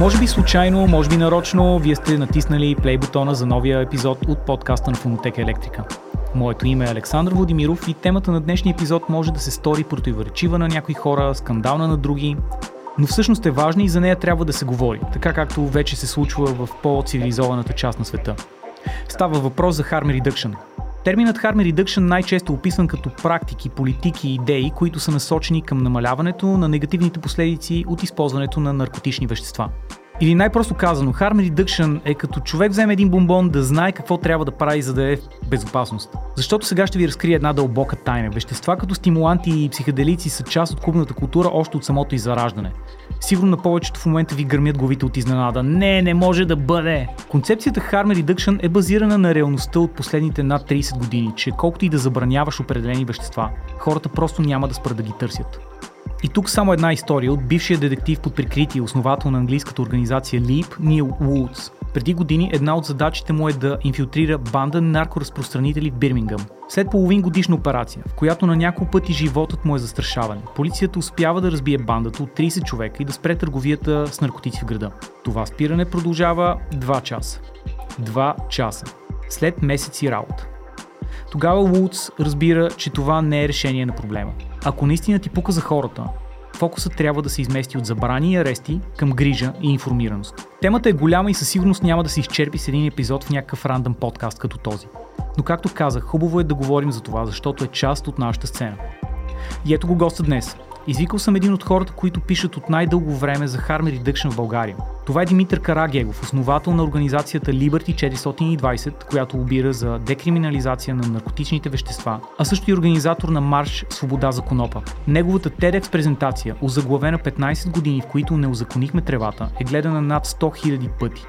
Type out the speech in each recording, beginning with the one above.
Може би случайно, може би нарочно, вие сте натиснали плей бутона за новия епизод от подкаста на Фонотека Електрика. Моето име е Александър Владимиров и темата на днешния епизод може да се стори противоречива на някои хора, скандална на други, но всъщност е важна и за нея трябва да се говори, така както вече се случва в по-цивилизованата част на света. Става въпрос за harm reduction. Терминът harm reduction най-често е описван като практики, политики и идеи, които са насочени към намаляването на негативните последици от използването на наркотични вещества. Или най-просто казано, harm reduction е като човек вземе един бомбон да знае какво трябва да прави, за да е в безопасност. Защото сега ще ви разкрия една дълбока тайна. Вещества като стимуланти и психоделици са част от клубната култура още от самото изараждане. Сигурно на повечето в момента ви гърмят главите от изненада. Не, не може да бъде! Концепцията Harm Reduction е базирана на реалността от последните над 30 години, че колкото и да забраняваш определени вещества, хората просто няма да спрат да ги търсят. И тук само една история от бившия детектив под прикритие, основател на английската организация LEAP, Нил Уудс. Преди години една от задачите му е да инфилтрира банда наркоразпространители в Бирмингъм. След половин годишна операция, в която на няколко пъти животът му е застрашаван, полицията успява да разбие бандата от 30 човека и да спре търговията с наркотици в града. Това спиране продължава 2 часа. 2 часа. След месеци работа. Тогава Вудс разбира, че това не е решение на проблема. Ако наистина ти пука за хората, фокусът трябва да се измести от забрани и арести към грижа и информираност. Темата е голяма и със сигурност няма да се изчерпи с един епизод в някакъв рандъм подкаст като този. Но както казах, хубаво е да говорим за това, защото е част от нашата сцена. И ето го госта днес. Извикал съм един от хората, които пишат от най-дълго време за Harm Reduction в България. Това е Димитър Карагегов, основател на организацията Liberty 420, която обира за декриминализация на наркотичните вещества, а също и организатор на Марш Свобода за конопа. Неговата TEDx презентация, озаглавена 15 години, в които не озаконихме тревата, е гледана над 100 000 пъти.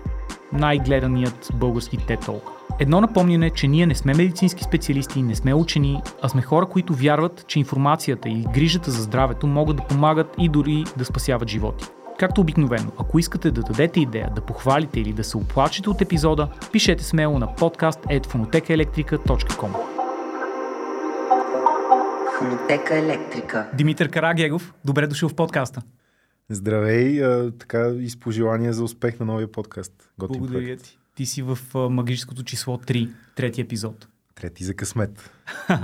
Най-гледаният български TED Talk. Едно напомняне, че ние не сме медицински специалисти, не сме учени, а сме хора, които вярват, че информацията и грижата за здравето могат да помагат и дори да спасяват животи. Както обикновено, ако искате да дадете идея, да похвалите или да се оплачете от епизода, пишете смело на podcast.fonotekaelectrica.com Фонотека електрика. Димитър Карагегов, добре дошъл в подкаста. Здравей, а, така и с пожелания за успех на новия подкаст. Готин Благодаря проект. ти. Ти си в а, магическото число 3, трети епизод. Трети за късмет.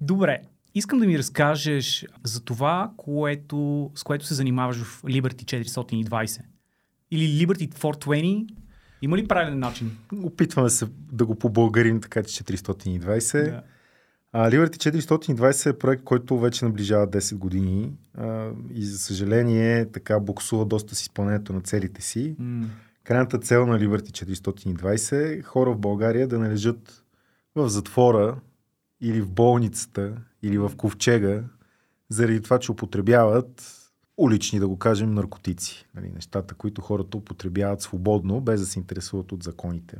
Добре, искам да ми разкажеш за това, което, с което се занимаваш в Liberty 420. Или Liberty 420. Има ли правилен начин? Опитваме се да го побългарим, така че 420. Да. А, Liberty 420 е проект, който вече наближава 10 години а, и за съжаление така буксува доста с изпълнението на целите си. М, Крайната цел на Liberty 420 е хора в България да не лежат в затвора или в болницата или в ковчега заради това, че употребяват улични, да го кажем, наркотици. Нали, нещата, които хората употребяват свободно, без да се интересуват от законите.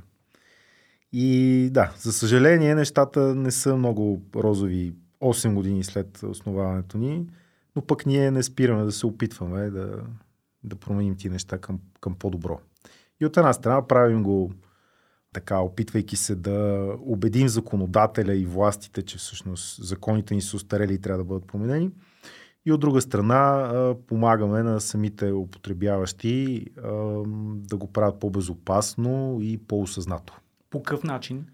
И да, за съжаление, нещата не са много розови 8 години след основаването ни, но пък ние не спираме да се опитваме да, да променим ти неща към, към по-добро. И от една страна правим го така, опитвайки се да убедим законодателя и властите, че всъщност законите ни са устарели и трябва да бъдат променени. И от друга страна помагаме на самите употребяващи да го правят по-безопасно и по-осъзнато. По какъв начин?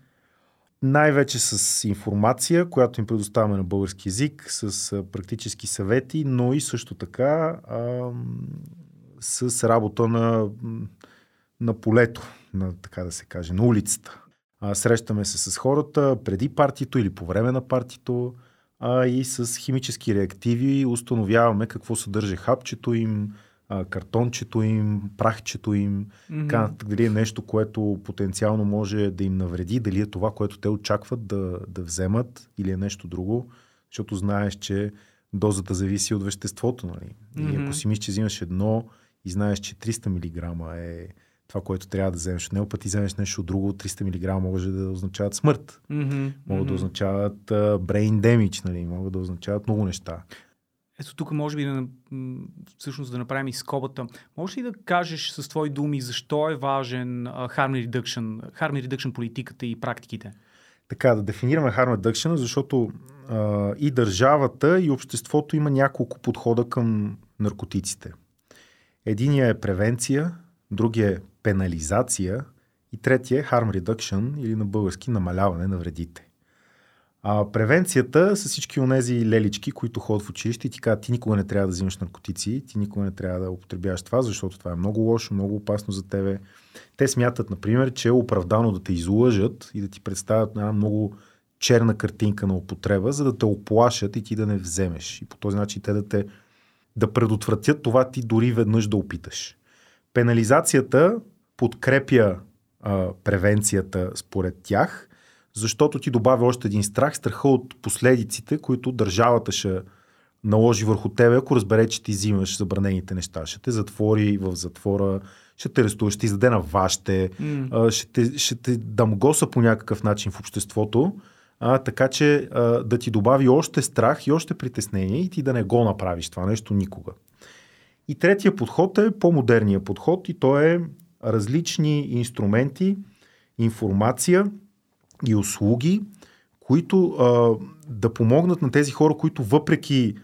Най-вече с информация, която им предоставяме на български язик, с практически съвети, но и също така с работа на, на полето, на, така да се каже, на улицата. А, срещаме се с хората преди партито или по време на партито, а и с химически реактиви установяваме какво съдържа хапчето им, картончето им, прахчето им, така нататък, дали е нещо, което потенциално може да им навреди, дали е това, което те очакват да, да вземат или е нещо друго, защото знаеш, че дозата зависи от веществото. Нали? И Мгм. ако си мислиш, че взимаш едно и знаеш, че 300 мг е това, което трябва да вземеш от него, пък ти вземеш нещо друго, 300 мг може да означават смърт. Мгм, Могат да мгм. означават а, brain damage, нали? могат да означават много неща. Ето тук може би да, всъщност да направим и скобата. Можеш ли да кажеш с твои думи защо е важен harm reduction, harm reduction политиката и практиките? Така, да дефинираме harm reduction, защото а, и държавата, и обществото има няколко подхода към наркотиците. Единия е превенция, другия е пенализация и третия е harm reduction или на български намаляване на вредите. А превенцията са всички онези лелички, които ходят в училище и ти казват, ти никога не трябва да взимаш наркотици, ти никога не трябва да употребяваш това, защото това е много лошо, много опасно за тебе. Те смятат, например, че е оправдано да те излъжат и да ти представят една много черна картинка на употреба, за да те оплашат и ти да не вземеш. И по този начин те да те да предотвратят това ти дори веднъж да опиташ. Пенализацията подкрепя а, превенцията според тях, защото ти добавя още един страх, страха от последиците, които държавата ще наложи върху тебе, ако разбере, че ти взимаш забранените неща. Ще те затвори в затвора, ще те арестува, ще те издаде на вашите, Mm. а, ще, те, ще те дамгоса по някакъв начин в обществото, а, така че а, да ти добави още страх и още притеснение и ти да не го направиш това нещо никога. И третия подход е по-модерния подход и то е различни инструменти, информация и услуги, които а, да помогнат на тези хора, които въпреки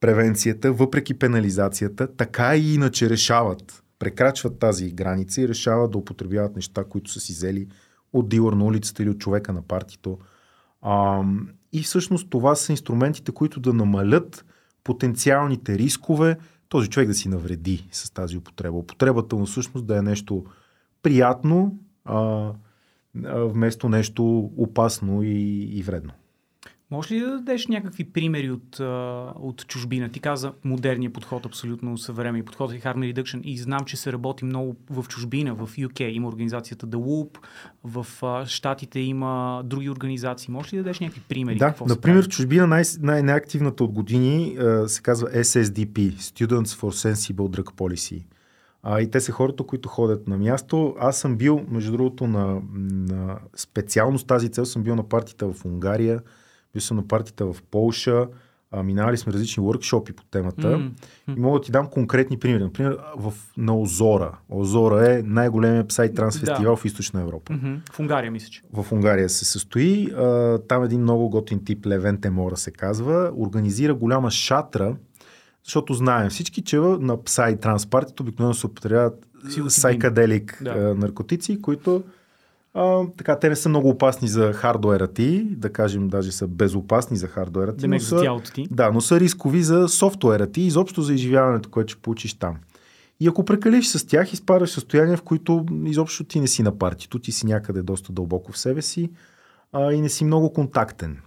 превенцията, въпреки пенализацията, така и иначе решават, прекрачват тази граница и решават да употребяват неща, които са си взели от дилър на улицата или от човека на партито. А, и всъщност това са инструментите, които да намалят потенциалните рискове, този човек да си навреди с тази употреба. Употребата му всъщност да е нещо приятно, а, а, вместо нещо опасно и, и вредно. Може ли да дадеш някакви примери от, от чужбина? Ти каза модерния подход, абсолютно съвременен подход и Harm Reduction и знам, че се работи много в чужбина, в UK. Има организацията The Loop, в Штатите има други организации. Може ли да дадеш някакви примери? Да, какво например, в чужбина най- най-неактивната от години се казва SSDP, Students for Sensible Drug Policy. А, и те са хората, които ходят на място. Аз съм бил, между другото, на, на специално с тази цел съм бил на партията в Унгария, бил съм на партията в Полша, а, минали сме различни workshopи по темата. М, И мога да ти дам конкретни примери. Например, в, на Озора. Озора е най-големият псай транс Да. фестивал в източна Европа Мгм. В Унгария, мисля, че. в Унгария се състои. А, там един много готин тип, Левен Темора се казва, организира голяма шатра, защото знаем всички, че на псай транспартите обикновено се употребяват сайкаделик да. наркотици, които а, така, те не са много опасни за хардуера ти, да кажем, даже са безопасни за хардуера ти. Демек за тялото ти. да, но са рискови за софтуера ти и изобщо за изживяването, което ще получиш там. И ако прекалиш с тях, изпадаш в състояние, в които изобщо ти не си на партито, ти си някъде доста дълбоко в себе си а, и не си много контактен.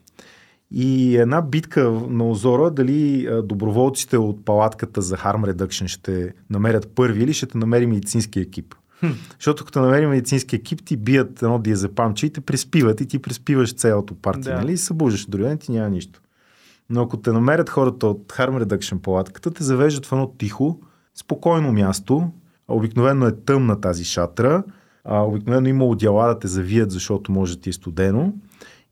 И една битка на Озора, дали доброволците от палатката за Harm Reduction ще намерят първи или ще те намери медицински екип. Хм. Защото като намери медицински екип, ти бият едно диазепамче и те приспиват и ти приспиваш цялото парти, Да. нали? И събуждаш, дори ден ти няма нищо. Но ако те намерят хората от Harm Reduction палатката, те завеждат в едно тихо, спокойно място. Обикновено е тъмна тази шатра. А, обикновено има одяла да те завият, защото може да ти е студено.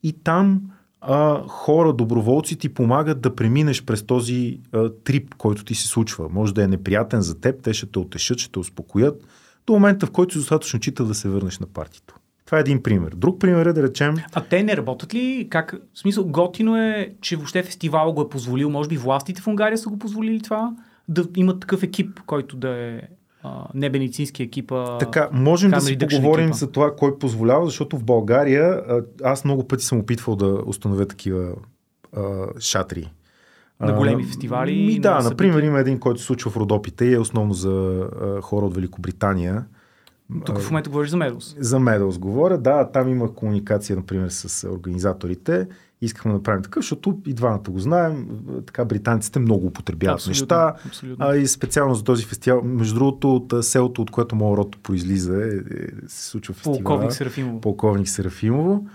И там а, хора, доброволци ти помагат да преминеш през този а, трип, който ти се случва. Може да е неприятен за теб, те ще те отешат, ще те успокоят, до момента в който си достатъчно читал да се върнеш на партито. Това е един пример. Друг пример е да речем, А те не работят ли? Как? В смисъл, готино е, че въобще фестивала го е позволил. Може би властите в Унгария са го позволили това? Да имат такъв екип, който да е а, не медицински екип, а... Така, можем да си поговорим екипа. за това кой позволява, защото в България аз много пъти съм опитвал да установя такива а, шатри. На големи фестивали, Ми, на да, събития. например, има един, който се случва в Родопите и е основно за а, хора от Великобритания. Тук в момента говориш за Медус. За Медалс говоря, да, там има комуникация, например, с организаторите. Искахме да направим такъв, защото и двамата го знаем. Така британците много употребяват Абсолютно, неща. абсолютно. А и специално за този фестивал, между другото, от селото, от което моят род произлиза, е, е, се случва фестивал. Полковник Серафимов. Полковник Серафимово.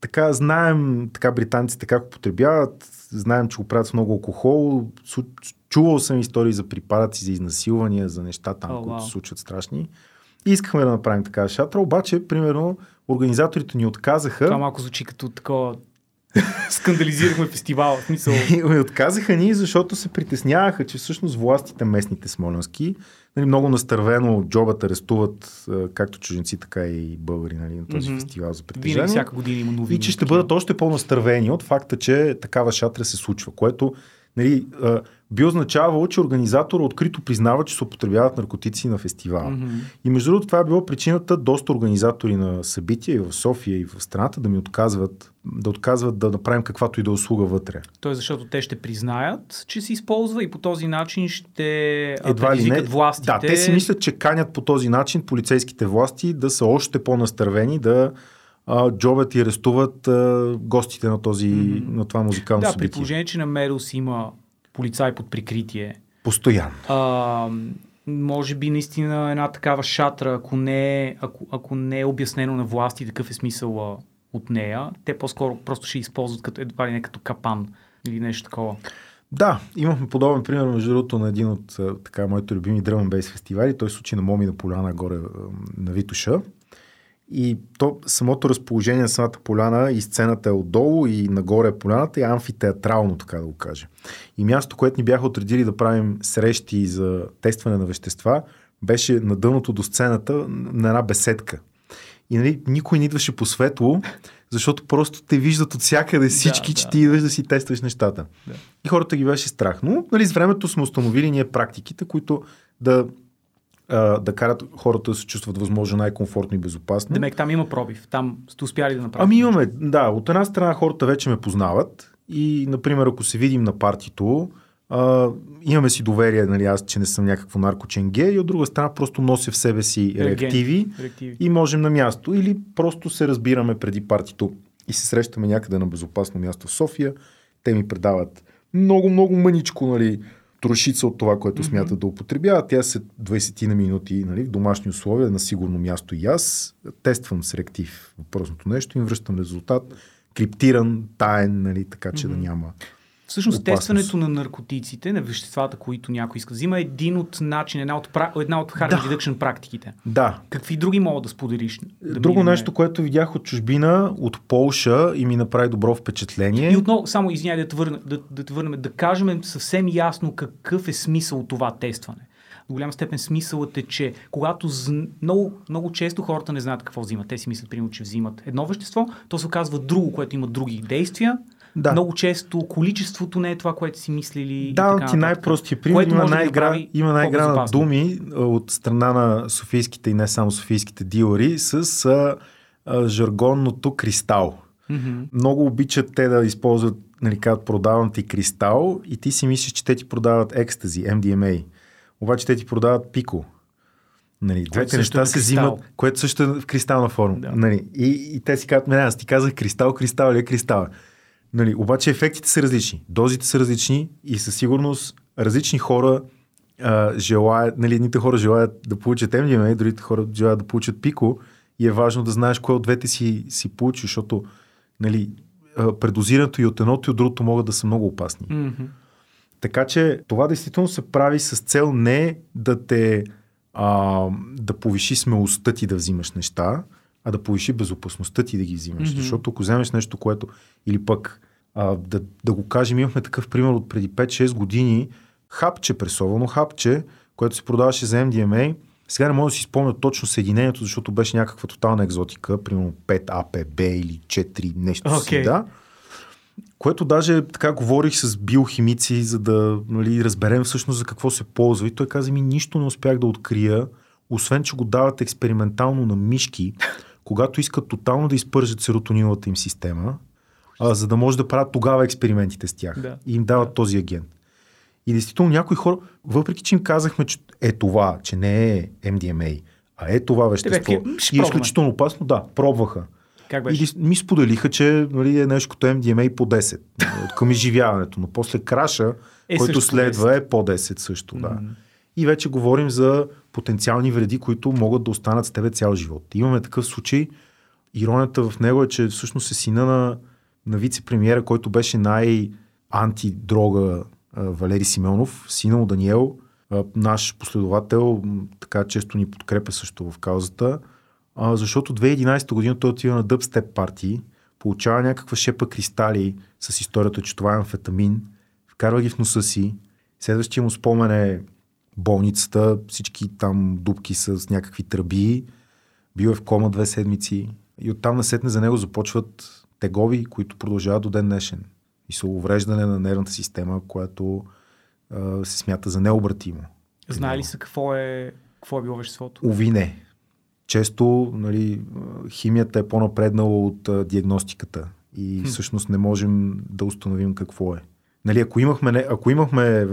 Така знаем, така британците как употребяват, знаем, че го правят с много алкохол. Чувал съм истории за припадъци, за изнасилвания, за неща там, О, които вау. се случват страшни. И искахме да направим такава шатра, обаче, примерно, организаторите ни отказаха. Това малко звучи като такова скандализирахме фестивала. Смисъл, И отказаха ни, защото се притесняваха, че всъщност властите местните смолянски, нали, много настървено джобът арестуват както чуженци, така и българи нали, на този Мгм. фестивал за винаги притежание. всяка година има новини. И че ще бъдат още по-настървени от факта, че такава шатра се случва, което нали, би означавало, че организатора открито признава, че се употребяват наркотици на фестивала. Мгм. И между другото, това е било причината доста организатори на събития и в София, и в страната да ми отказват да отказват да направим каквато и да е услуга вътре. Тоест, защото те ще признаят, че се използва и по този начин ще Едва ли не. властите. Да, те си мислят, че канят по този начин полицейските власти да са още по-настървени, да а, джобят и арестуват а, гостите на, този, Мгм. на това музикално Да, при събитие. положение, че на Мерус има полицай под прикритие. Постоянно. А, може би наистина една такава шатра, ако не, е, ако, ако не е обяснено на власти какъв е смисъл от нея, те по-скоро просто ще използват като, едва ли не като капан или нещо такова. Да, имахме подобен пример, между другото, на един от така, моите любими дръмен бейс фестивали. Той случи на Момина поляна, горе на Витуша. И то, самото разположение на самата поляна и сцената е отдолу и нагоре е поляната е амфитеатрално, така да го кажа. И място, което ни бяха отредили да правим срещи за тестване на вещества, беше на дъното до сцената на една беседка. И нали, никой не идваше по светло, защото просто те виждат от всякъде всички, Да, че да, ти идваш да си тестваш нещата. Да. И хората ги беше страх. Но нали, с времето сме установили ние практиките, които да, а, да карат хората да се чувстват възможно най-комфортно и безопасно. Демек, там има пробив. Там сте успяли да направите. Ами имаме, да, от една страна хората вече ме познават и, например, ако се видим на партито, а, имаме си доверие, нали, аз, че не съм някакво наркоченге и от друга страна просто нося в себе си реактиви Реактиви. и можем на място или просто се разбираме преди партито и се срещаме някъде на безопасно място в София. Те ми предават много, много мъничко, нали, трошица от това, което mm-hmm. смятат да употребяват. Тя се 20 на минути нали, в домашни условия, на сигурно място и аз. Тествам с реактив въпросното нещо им връщам резултат. Криптиран, таен, нали, така че mm-hmm. да няма. Всъщност опасност. тестването на наркотиците, на веществата, които някой иска да взима, е един от начин, една от, една от harm Да. reduction практиките. Да, Какви други могат да споделиш? Да Друго минем? нещо, което видях от чужбина, от Полша и ми направи добро впечатление. И отново, само извиняй да те върна, да, да, те върнем, да кажем съвсем ясно какъв е смисъл това тестване. До голяма степен смисълът е, че когато зн... много, много често хората не знаят какво взимат. Те си мислят, примерно, че взимат едно вещество, то се оказва друго, което има други действия. Да. Много често количеството не е това, което си мислили. така ти най-простия пример. Има може да има игра на думи от страна на софийските и не само софийските дилъри с а, а, жаргонното кристал. Мгм. Много обичат те да използват, нали, казват, продавам ти кристал и ти си мислиш, че те ти продават екстази, MDMA. Обаче те ти продават пико. Нали, двете неща е се взимат, което също е в кристална форма. Да. Нали, и, и те си казват, не, аз ти казах кристал, кристал ли е кристал. Нали, обаче ефектите са различни, дозите са различни и със сигурност различни хора а, желаят, нали, едните хора желаят да получат MDMA, другите хора желаят да получат пико и е важно да знаеш кое от двете си, си получиш, защото нали, предозирането и от едното и от другото могат да са много опасни. Мгм. Така че това действително се прави с цел не да те а, да повиши смелостта ти да взимаш неща, а да повиши безопасността ти да ги взимаш. Мгм. Защото ако вземеш нещо, което или пък а, да, да го кажем, имахме такъв пример от преди 5-6 години, хапче, пресовано хапче, което се продаваше за MDMA. Сега не мога да си спомня точно съединението, защото беше някаква тотална екзотика, примерно 5 АПБ или 4 нещо си, Окей. да. Което даже така говорих с биохимици, за да нали, разберем всъщност за какво се ползва. И той каза ми, нищо не успях да открия, освен че го дават експериментално на мишки, когато искат тотално да изпържат серотониновата им система, а, за да може да правят тогава експериментите с тях. Да. И им дават този агент. И действително някои хора, въпреки че им казахме, че е това, че не е MDMA, а е това вещество, бяха, «М, ще и е пробваме». изключително опасно, да, пробваха. Как И беше? дис- ми споделиха, че нали, е нещо като MDMA по 10, нали, от към изживяването, но после краша, Е който следва е по 10 също, да. Мгм. И вече говорим за потенциални вреди, които могат да останат с тебе цял живот. Имаме такъв случай. Иронията в него е, че всъщност е сина на, на вице-премьера, който беше най-антидрога Валери Симеонов, сина му Даниел, наш последовател, така често ни подкрепя също в каузата, защото 2011 година той отива на дъбстеп партии, получава някаква шепа кристали с историята, че това е амфетамин, вкарва ги в носа си, следващия му спомен е болницата, всички там дубки с някакви тръби, бил е в кома две седмици и оттам насетне за него започват тегови, които продължават до ден днешен. И са увреждане на нервната система, което а, се смята за необратимо. Знае ли се какво е, какво е било веществото? Уви не. Често нали, химията е по-напреднала от а, диагностиката и Хм. всъщност не можем да установим какво е. Нали, ако, имахме, ако имахме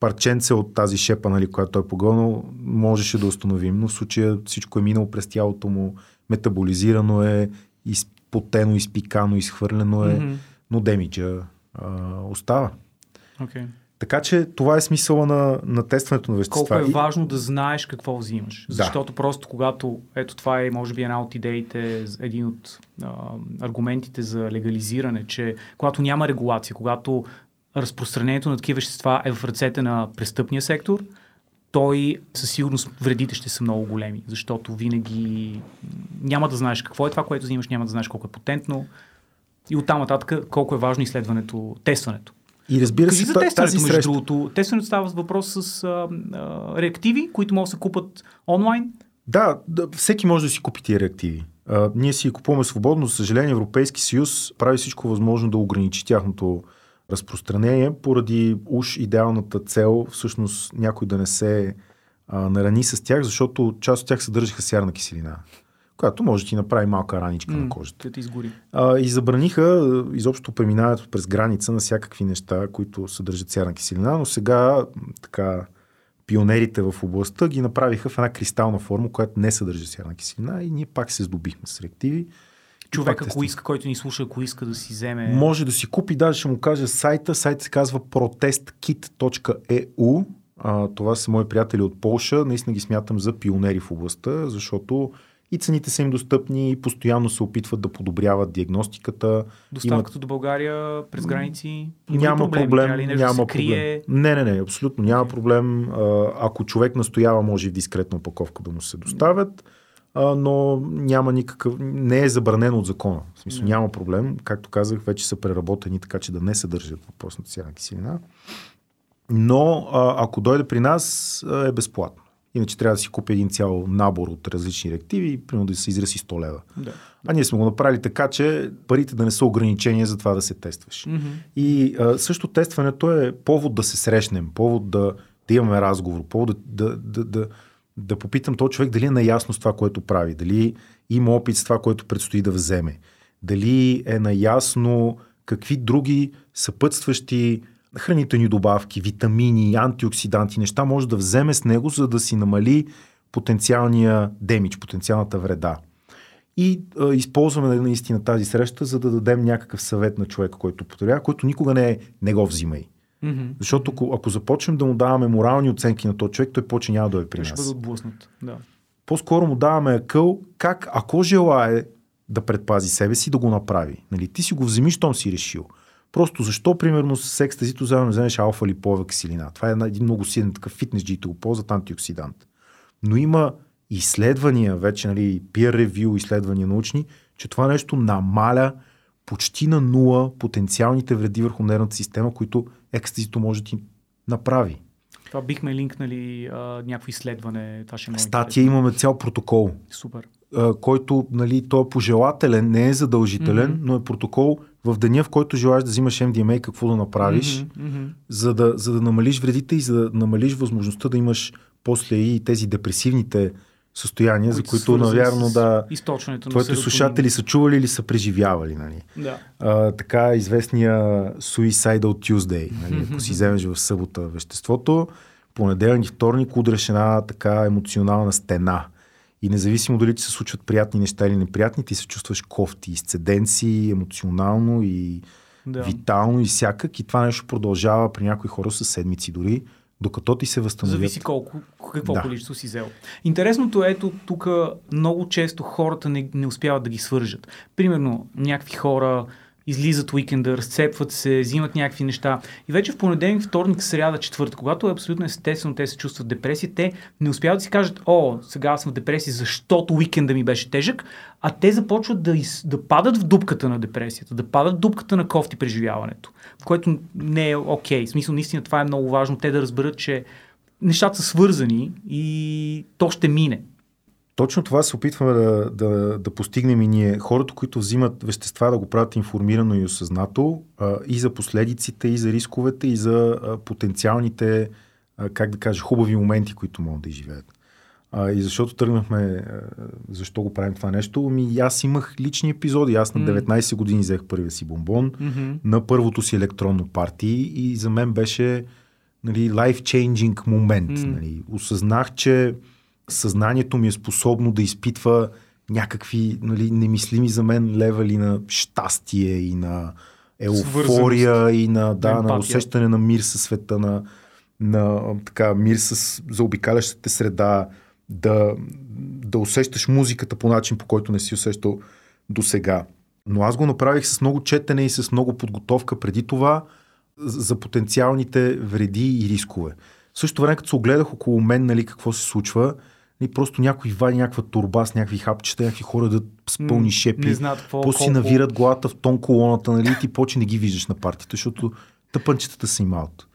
парченце от тази шепа, нали, която е погълнал, можеше да установим, но в случая всичко е минало през тялото му, метаболизирано е, изпотено, изпикано, изхвърлено е, Мгм. но демиджа а, остава. Окей. Така че това е смисъла на, на тестването на вещества. Колко е И- важно да знаеш какво взимаш. Да. Защото просто когато, ето това е може би една от идеите, един от а, аргументите за легализиране, че когато няма регулация, когато разпространението на такива вещества е в ръцете на престъпния сектор, той със сигурност вредите ще са много големи, защото винаги няма да знаеш какво е това, което взимаш, няма да знаеш колко е потентно и оттам нататък колко е важно изследването, тестването. И разбира Кажи се, за тестването, тази между среща, другото. Тестването става въпрос с а, а, реактиви, които могат да се купат онлайн. Да, да, всеки може да си купи тия реактиви. А, ние си купуваме свободно. За съжаление, Европейски съюз прави всичко възможно да ограничи тяхното разпространение, поради уж идеалната цел всъщност някой да не се а, нарани с тях, защото част от тях съдържаха сярна киселина, която може да ти направи малка раничка на кожата. Да ти изгори. А, и забраниха изобщо преминаването през граница на всякакви неща, които съдържат сярна киселина, но сега така пионерите в областта ги направиха в една кристална форма, която не съдържа сярна киселина и ние пак се здобихме с реактиви. Човек, пак ако иска, който ни слуша, ако иска да си вземе... Може да си купи, даже ще му кажа сайта. Сайт се казва protestkit.eu. А, това са мои приятели от Полша. Наистина ги смятам за пионери в областта, защото и цените са им достъпни, и постоянно се опитват да подобряват диагностиката. Доставката до България през граници. Има няма проблеми? проблем. Ли няма се крие? проблем. Не, не, не, абсолютно няма проблем. А, Ако човек настоява, може и в дискретна опаковка да му се доставят, а, но няма никакъв. Не е забранено от закона. В смисъл, няма проблем. Както казах, вече са преработени така, че да не съдържат въпросната сярна киселина. Но а, ако дойде при нас, а, е безплатно. Иначе трябва да си купи един цял набор от различни реактиви примерно да се изрази 100 лева. Да. А ние сме го направили така, че парите да не са ограничения за това да се тестваш. Мгм. И а, също тестването е повод да се срещнем, повод да, да имаме разговор, повод да, да, да, да, да попитам този човек дали е наясно с това, което прави, дали има опит с това, което предстои да вземе, дали е наясно какви други съпътстващи хранителни добавки, витамини, антиоксиданти, неща може да вземе с него, за да си намали потенциалния демидж, потенциалната вреда. И а, използваме наистина тази среща, за да дадем някакъв съвет на човека, който потребява, който никога не е не го взимай. Мгм. Защото ако, ако започнем да му даваме морални оценки на този човек, той почне няма да дойде при Той ще бъде нас. отблъснат. Да. По-скоро му даваме акъл как, ако желае да предпази себе си, да го направи. Нали? Ти си го вземи, щом си решил. Просто защо, примерно, с екстазито заедно вземеш алфа липова киселина? Това е един много силен такъв фитнес джийто го ползват антиоксидант. Но има изследвания, вече нали, peer review, изследвания научни, че това нещо намаля почти на нула потенциалните вреди върху нервната система, които екстазито може да ти направи. Това бихме линкнали а, някакво изследване. Това ще е Статия интересно. имаме цял протокол. Супер. а, който нали, той е пожелателен, не е задължителен, Мгм. но е протокол в деня, в който желаеш да взимаш MDMA, какво да направиш, мгм. за, да, за да намалиш вредите и за да намалиш възможността да имаш после и тези депресивните състояния, за които, навярно, да. Източването на Твоите серотонин. слушатели са чували или са преживявали. Нали? Да. А, така известния Suicidal Tuesday. Нали? Ако си вземеш в събота веществото, понеделник, вторник удреш една така емоционална стена. И независимо дали ти се случват приятни неща или неприятни, ти се чувстваш кофти, изцеден си емоционално и Да. витално и всякак. И това нещо продължава при някои хора с седмици дори, докато ти се възстановят. Зависи колко, какво Да. количество си взел. Интересното е, ето тук много често хората не, не успяват да ги свържат. Примерно, някакви хора излизат уикенда, разцепват се, взимат някакви неща. И вече в понеделник, вторник, сряда, четвърта, когато е абсолютно естествено те се чувстват депресия, те не успяват да си кажат, о, сега съм в депресия, защото уикенда ми беше тежък, а те започват да, из, да падат в дупката на депресията, да падат в дупката на кофти преживяването, в което не е окей. Okay. В смисъл, наистина това е много важно, те да разберат, че нещата са свързани и то ще мине. Точно това се опитваме да, да, да постигнем и ние. Хората, които взимат вещества, да го правят информирано и осъзнато а, и за последиците, и за рисковете, и за а, потенциалните, а, как да кажа, хубави моменти, които могат да изживеят. А, и защото тръгнахме, а, защо го правим това нещо? Ми, аз имах лични епизоди. Аз на 19 години взех първия си бомбон Mm-hmm. на първото си електронно парти и за мен беше нали, life-changing момент. М. Нали. Осъзнах, че съзнанието ми е способно да изпитва някакви нали, немислими за мен левели на щастие и на еуфория и на, да, на усещане на мир със света, на, на така, мир с заобикалящата среда, да, да усещаш музиката по начин, по който не си усещал до сега. Но аз го направих с много четене и с много подготовка преди това за потенциалните вреди и рискове. В същото време, като се огледах около мен, нали, какво се случва, и просто някой вади някаква турба с някакви хапчета, някакви хора да с пълни шепи. Не знаят какво. После колко- навират главата в тон колоната, нали, и ти почи не ги виждаш на партията, защото тъпънчетата са им аут.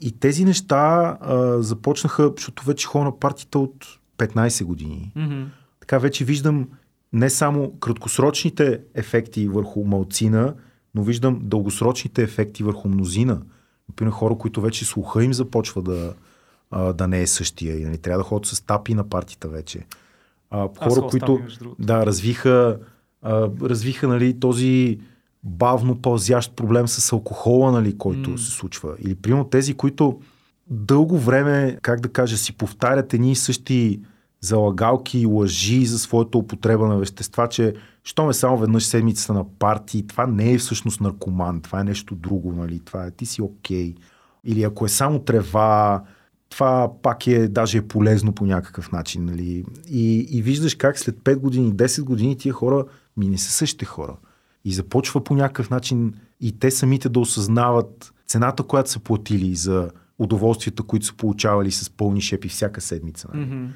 И тези неща а, започнаха, защото вече ходя на партията от 15 години. Мгм. Така вече виждам не само краткосрочните ефекти върху малцина, но виждам дългосрочните ефекти върху мнозина. Например, хора, които вече слуха им започва да, а, да не е същия и нали, трябва да ходят с тапи на партията вече. А, хора, с които да, развиха, а, развиха нали, този бавно пълзящ проблем с алкохола, нали, който М. се случва. Или, примерно, тези, които дълго време, как да кажа, си повтарят едни и същи залагалки и лъжи за своята употреба на вещества, че що ме само веднъж седмицата на парти, това не е всъщност наркоман, това е нещо друго, нали, това е, ти си окей. Или ако е само трева, това пак е, даже е полезно по някакъв начин, нали. И, и виждаш как след 5 години, 10 години тия хора ми не са същите хора. И започва по някакъв начин и те самите да осъзнават цената, която са платили за удоволствията, които са получавали с пълни шепи всяка седмица. Нали? Мгм.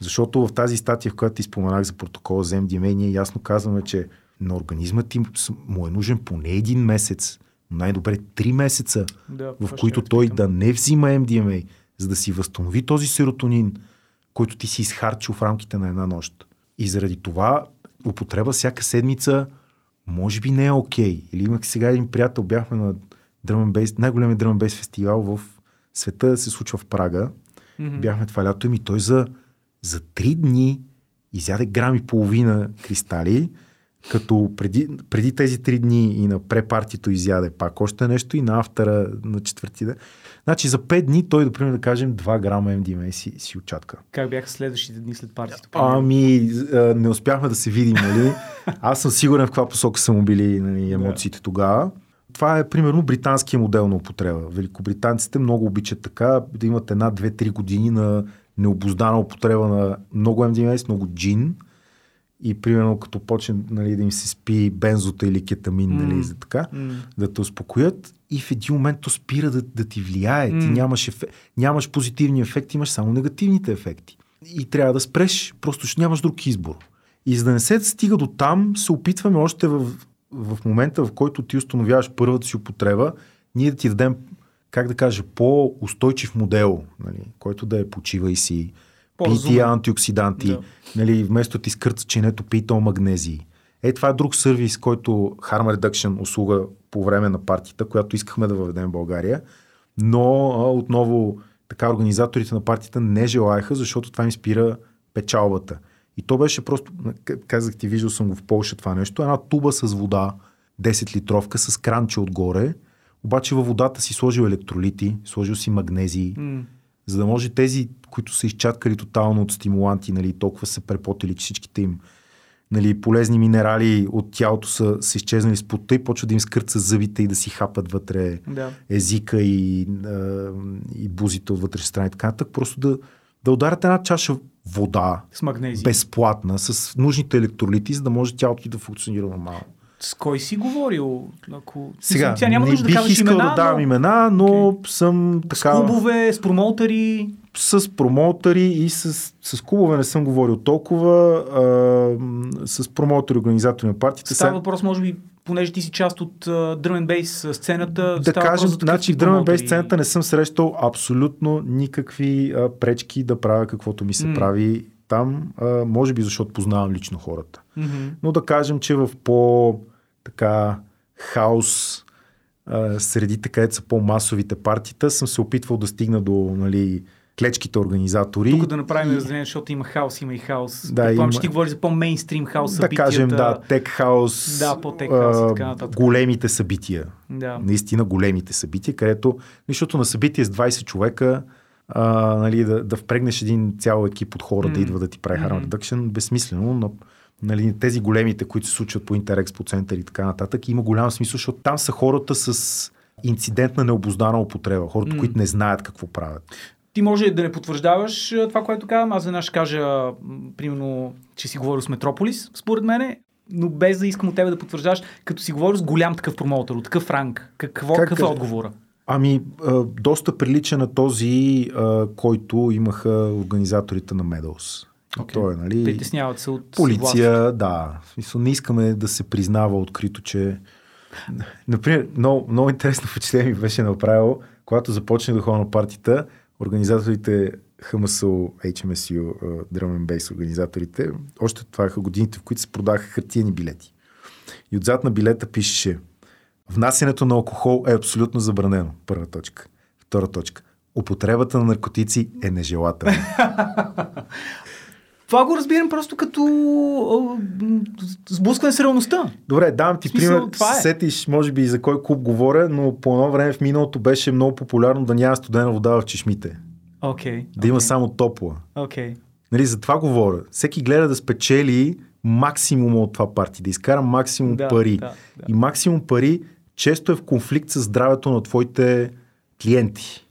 Защото в тази статия, в която ти споменах за протокола за MDMA, ние ясно казваме, че на организма ти му е нужен поне един месец, най-добре три месеца, Да, в които той да не взима MDMA, за да си възстанови този серотонин, който ти си изхарчил в рамките на една нощ. И заради това употреба всяка седмица може би не е окей. Или имах сега един приятел, бяхме на Drum and Bass, най-големият Drum Bass фестивал в света се случва в Прага. Мгм. Бяхме това лято и той за, за три дни изяде грам и половина кристали, като преди, преди тези три дни и на препартито изяде пак още нещо и на автора на четвърти ден. Значи за пет дни той, например, да кажем 2 грама MDMA си, си очатка. Как бяха следващите дни след партията? Ами, не успяхме да се видим, нали? Аз съм сигурен в каква посока са му били нали, емоциите тогава. Това е примерно британския модел на употреба. Великобританците много обичат така да имат една, две, три години на необоздана употреба на много MDMA, с много джин. И примерно като почне нали, да им се спи бензота или кетамин, нали, М. за така, М. да те успокоят и в един момент то спира да, да ти влияе. Ти М. нямаш, ефе... нямаш позитивни ефекти, имаш само негативните ефекти. И трябва да спреш, просто ще нямаш друг избор. И за да не се стига до там, се опитваме още в, в момента, в който ти установяваш първата си употреба, ние да ти дадем, как да кажа, по-устойчив модел, нали, който да е почива и си, По-разумен. тия антиоксиданти, Да. нали, вместо ти скърца чинето, пий то магнезии. Е, това е друг сервис, който Harm Reduction услуга по време на партията, която искахме да въведем в България, но а, отново така организаторите на партията не желаяха, защото това им спира печалбата. И то беше просто, казах ти, виждал съм го в Полша това нещо, една туба с вода, 10 литровка с кранче отгоре, обаче във водата си сложил електролити, сложил си магнезии, М. за да може тези, които са изчаткали тотално от стимуланти, нали, толкова са препотели, че всичките им нали, полезни минерали от тялото са, са изчезнали с пота и почва да им скърца зъбите и да си хапат вътре Да. езика и, а, и бузите от вътре страна и така нататък. Просто да, да ударят една чаша вода, С магнезия. безплатна, с нужните електролити, за да може тялото ти да функционира нормално. С кой си говорил? Ако... Сега, Сега няма не да бих казваш искал имена, да давам но... имена, но съм С така... клубове, с промоутъри. с промоутъри и с, с клубове не съм говорил толкова, а, с промоутъри, организатори на партията. Става въпрос, може би, понеже ти си част от дръмен бейс сцената. да кажем, значи в Drum промоутъри. сцената не съм срещал абсолютно никакви а, пречки да правя каквото ми се М. прави там, а, може би защото познавам лично хората. Мгм. Но да кажем, че в по така хаос средите, където са по-масовите партита, съм се опитвал да стигна до нали, клечките организатори. Тук да направим И- разделение, защото има хаос, има и хаос. Да, Да, Предполагам, има- че ти говориш за по-мейнстрим хаос да събитията. кажем, да, тек хаус, Да, по-тек хаус и така нататък. големите събития. Да. Наистина големите събития, където, защото на събитие с 20 човека, а, нали, да, да впрегнеш един цял екип от хора да М. идва да ти прави harm Мгм. reduction, безсмислено, но нали, тези големите, които се случват по Интерекс, по център и така нататък, има голям смисъл, защото там са хората с инцидентна необоздана употреба, хората, М. които не знаят какво правят. Ти може да не потвърждаваш това, което казвам. Аз веднъж ще кажа, примерно, че си говорил с Метрополис, според мене, но без да искам от тебе да потвърждаваш, като си говорил с голям такъв промоутър, от такъв ранг. Какво, Как какъв е отговора? Ами, доста прилича на този, който имаха организаторите на Medals. Окей. Той е, нали, Притесняват се от Полиция, да. В смисъл, не искаме да се признава открито, че... Например, много, много интересно впечатление ми беше направило, когато започнах да ходя на партията, организаторите ХМСО, HMSU, а, Drum and Bass организаторите, още това бяха годините, в които се продаха хартиени билети. И отзад на билета пишеше Внасянето на алкохол е абсолютно забранено. Първа точка. Втора точка. Употребата на наркотици е нежелателна. Това го разбирам просто като сблъскване с реалността. Добре, давам ти смисъл, пример. е. Сетиш, може би, за кой клуб говоря, но по едно време в миналото беше много популярно да няма студена вода в чешмите. Окей. Да има само топла. Окей. Нали, за това говоря. Всеки гледа да спечели максимума от това парти, да изкара максимум Да, пари. да, да. И максимум пари често е в конфликт с здравето на твоите клиенти.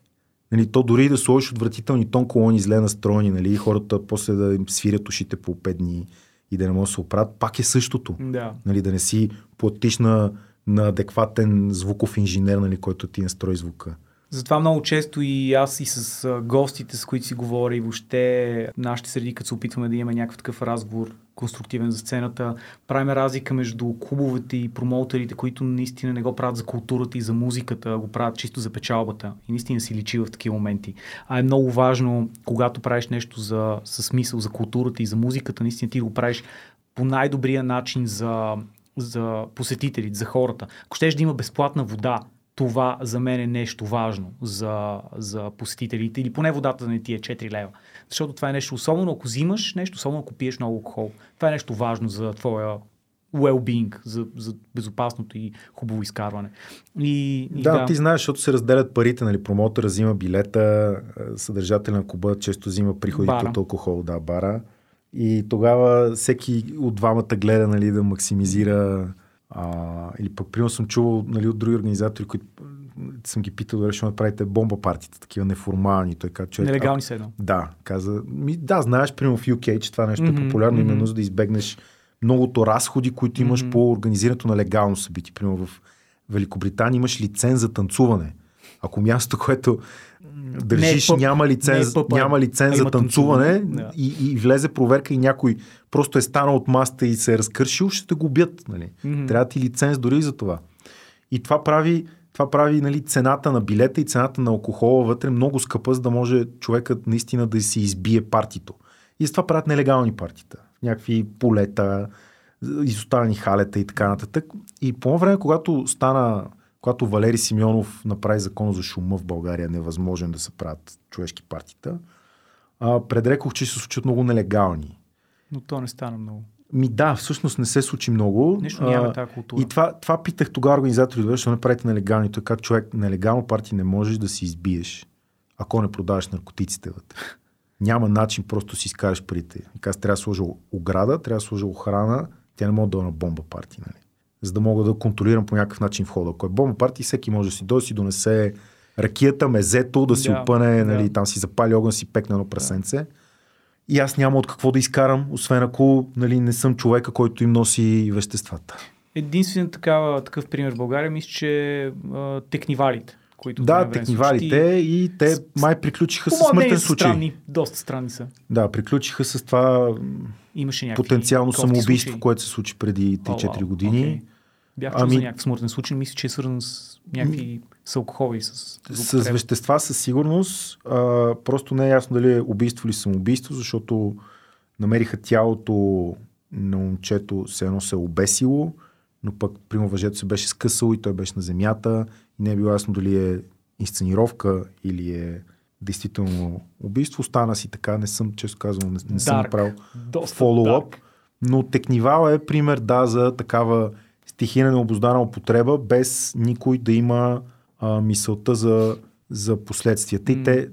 Нали, то дори да сложиш отвратителни тон колони зле настроени, нали, хората после да им свирят ушите по 5 дни и да не могат да се оправят, пак е същото. Да. Нали, да не си платиш на, на адекватен звуков инженер, нали, който ти настрои звука. Затова много често и аз и с гостите, с които си говоря и въобще нашите среди, като се опитваме да имаме някакъв такъв разговор, конструктивен за сцената, правим разлика между клубовете и промоутерите, които наистина не го правят за културата и за музиката, а го правят чисто за печалбата. И наистина си личи в такива моменти. А е много важно, когато правиш нещо за, със смисъл за културата и за музиката, наистина ти го правиш по най-добрия начин за, за посетителите, за хората. Ако щеш да има безплатна вода, това за мен е нещо важно за, за посетителите или поне водата да не ти е 4 лева. Защото това е нещо особено, ако взимаш нещо, особено ако пиеш много алкохол. Това е нещо важно за твоя well-being, за, за безопасното и хубаво изкарване. И, и Да, да, ти знаеш, защото се разделят парите, нали, промотора взима билета, а, съдържателя на клуба често взима приходите Бара. от алкохол, да, бара. И тогава всеки от двамата гледа нали, да максимизира а, или пък примерно съм чувал нали, от други организатори, които съм ги питал дали ще направите бомба партията, такива неформални. Той каза, човек, Нелегални са едно. Да, каза. Ми, да, знаеш, примерно в UK, че това нещо Мгм, е популярно, мгм. именно за да избегнеш многото разходи, които имаш Мгм. по организирането на легално събитие. Примерно в Великобритания имаш лиценз за танцуване. Ако място, което държиш, пъб, няма не лиценз, е пъб, а- няма лиценз за танцуване, танцуване, да. и, и влезе проверка и някой просто е станал от маста и се е разкършил, ще те го убият. Нали? Мгм. Трябва ти лиценз дори за това. И това прави, това прави нали, цената на билета и цената на алкохола вътре много скъпа, за да може човекът наистина да си избие партито. И с това правят нелегални партита. Някакви полета, изоставени халета и така нататък. И по време, когато стана, когато Валери Симеонов направи закон за шума в България, невъзможен да се правят човешки партита, а, предрекох, че ще се случат много нелегални. Но то не стана много. Ми да, всъщност не се случи много. Нещо нямаме А, тази култура. И това, това питах тогава организаторите, защо не правите нелегални. Той каза, човек, нелегално парти не можеш да си избиеш, ако не продаваш наркотиците вътре. Няма начин просто си изкараш парите. Каза, трябва да сложа ограда, трябва да сложа охрана, тя не може да е на бомба парти, нали? За да мога да контролирам по някакъв начин входа. Ако е бомба парти, всеки може да си дойде, си донесе ракията, мезето, да си Да, опъне, нали, да. там си запали огън, си пекне едно прасенце. И аз няма от какво да изкарам, освен ако нали, не съм човека, който им носи веществата. Единствен такава, такъв пример в България, мисля, че а, текнивалите, които Да, технивалите и те с- май приключиха с мое смъртен случай. Странни, доста странни са. Да, приключиха с това Имаше потенциално самоубийство, случаи. което се случи преди 3-4 О, вау, години. окей. Бях чул Ами- за някакъв смъртен случай, мисля, че е свързан с някакви с алкохол и с С вещества със сигурност. А, просто не е ясно дали е убийство или самоубийство, защото намериха тялото на момчето, все едно се е обесило, но пък примерно въжето се беше скъсало и той беше на земята и не е било ясно дали е инсценировка или е действително убийство. Стана си така, не съм, често казвам, не, не съм направил фоллоуап. Но Текнивал е пример, да, за такава стихийна необоздана употреба, без никой да има а, мисълта за, за последствията. М. И те,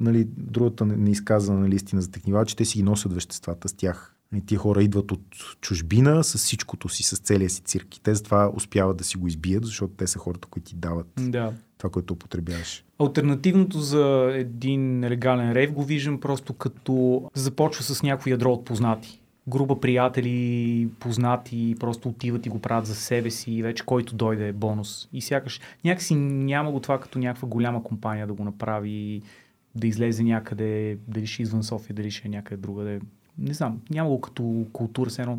нали, другата не- неизказана нали, истина за Текнивал, че те си ги носят веществата с тях. И тия хора идват от чужбина с всичкото си, с целия си цирк. И те затова успяват да си го избият, защото те са хората, които ти дават Да. това, което употребяваш. Альтернативното за един нелегален рейв го виждам просто като започва с някакво ядро от познати. Група приятели, познати, просто отиват и го правят за себе си и вече който дойде е бонус. И сякаш някакси няма го това като някаква голяма компания да го направи, да излезе някъде, дали ще е извън София, дали ще е някъде другаде. Не знам, няма го като култура, все едно.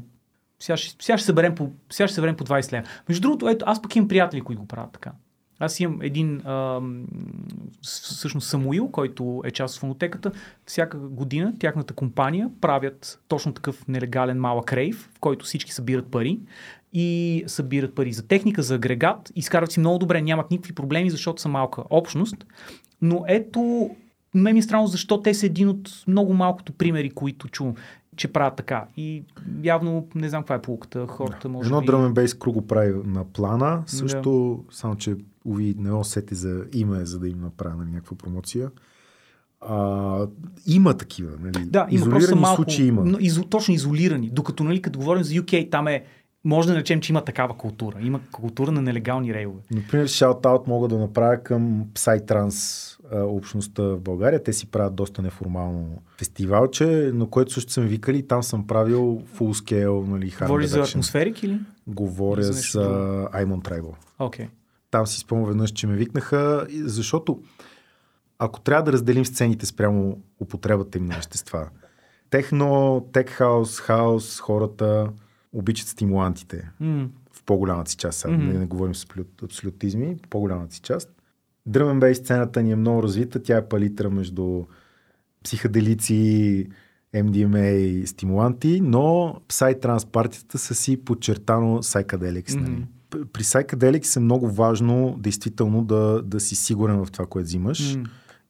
Сега ще, сега ще, съберем по, сега ще съберем по 20 лева. Между другото, ето, аз пък имам приятели, които го правят така. Аз имам един, с- всъщност Самуил, който е част от фонотеката. Всяка година тяхната компания правят точно такъв нелегален малък рейв, в който всички събират пари и събират пари за техника, за агрегат. Изкарват си много добре, нямат никакви проблеми, защото са малка общност. Но ето, ме ми е странно защо те са един от много малкото примери, които чувам, че правят така. И явно не знам каква е полуката. Хората може Едно би... and bass crew го прави на плана, също, само че уви не усети за име, за да им направя нали, някаква промоция. А, има такива, нали? Да, има Изолирани малко, случаи има. Но, изо, точно изолирани. Докато, нали, като говорим за UK, там е, може да наречем, че има такава култура. Има култура на нелегални рейвове. Например, шаут-аут мога да направя към Psytrance а, общността в България. Те си правят доста неформално фестивалче, но което също съм викали. Там съм правил full scale, нали, hard Говори за атмосферик или? Говоря Или за? Аймон Tribal. Окей. Okay. Там си спомням веднъж, че ме викнаха, защото ако трябва да разделим сцените спрямо употребата им на вещества, техно, тек хаус, хаус, хората обичат стимулантите Mm. в по-голямата си част. Мгм. не, не говорим с абсолют, абсолютизми, в по-голямата си част. Дръмен бей сцената ни е много развита. Тя е палитра между психоделици, MDMA и стимуланти, но Psytrance партията са си подчертано psychedelics. Мгм. Нали? При psychedelics е много важно действително да, да си сигурен в това, което взимаш. Mm.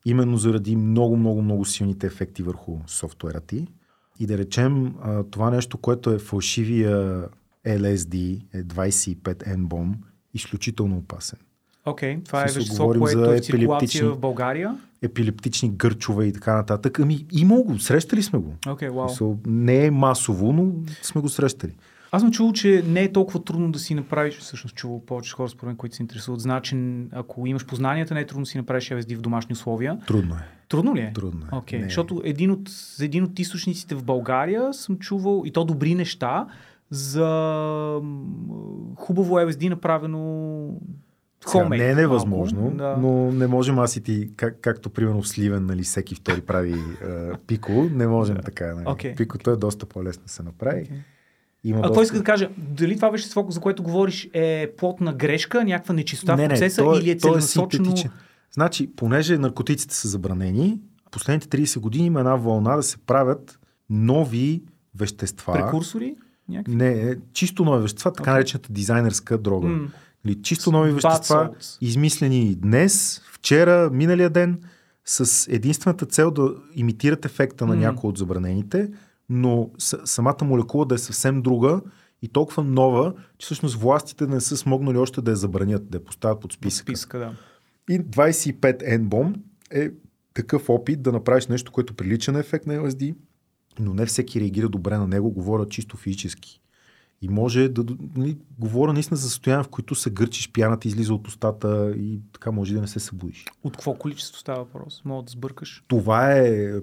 Именно заради много, много, много силните ефекти върху софтуера ти. И да речем, това нещо, което е фалшивия LSD, е 25 N-бом, изключително опасен. Окей, okay. това е вещество, което за е в циркулация в България. Епилептични гърчове и така нататък. Ами, има го, срещали сме го. Okay. Смисъл, не е масово, но сме го срещали. Аз съм чувал, че не е толкова трудно да си направиш, всъщност чувал повече хора, според мен, които се интересуват. Значи, ако имаш познанията, не е трудно да си направиш LSD в домашни условия. Трудно е. Трудно ли е? Трудно е. Не е. защото един от, за един от източниците в България съм чувал и то добри неща за хубаво LSD направено Сега, не е невъзможно, малко, да. но не можем аз и ти, как, както примерно в Сливен, нали, всеки втори прави е, пико, не можем така. Нали. Окей. Пикото е доста по-лесно да се направи. Окей. Има А какво доста... иска да кажа? Дали това вещество, за което говориш, е плотна грешка, някаква нечистота в процеса той, или е той целенасочено? синтетичен. Значи, понеже наркотиците са забранени, последните 30 години има една вълна да се правят нови вещества. Прекурсори? Някакви? Не, е, чисто нови вещества, така Окей. наречената дизайнерска дрога. М. Или чисто нови Bad вещества, salts. измислени днес, вчера, миналия ден, с единствената цел да имитират ефекта на М. някои от забранените, но самата молекула да е съвсем друга и толкова нова, че всъщност властите не са смогнали още да я забранят, да я поставят под списъка. Списка, да. И 25 N-бом е такъв опит да направиш нещо, което прилича на ефект на LSD, но не всеки реагира добре на него, говоря чисто физически. И може да, нали, говоря наистина за състояние, в които се гърчиш, пяната излиза от устата и така може да не се събудиш. От какво количество става въпрос? Мога да сбъркаш. Това е, е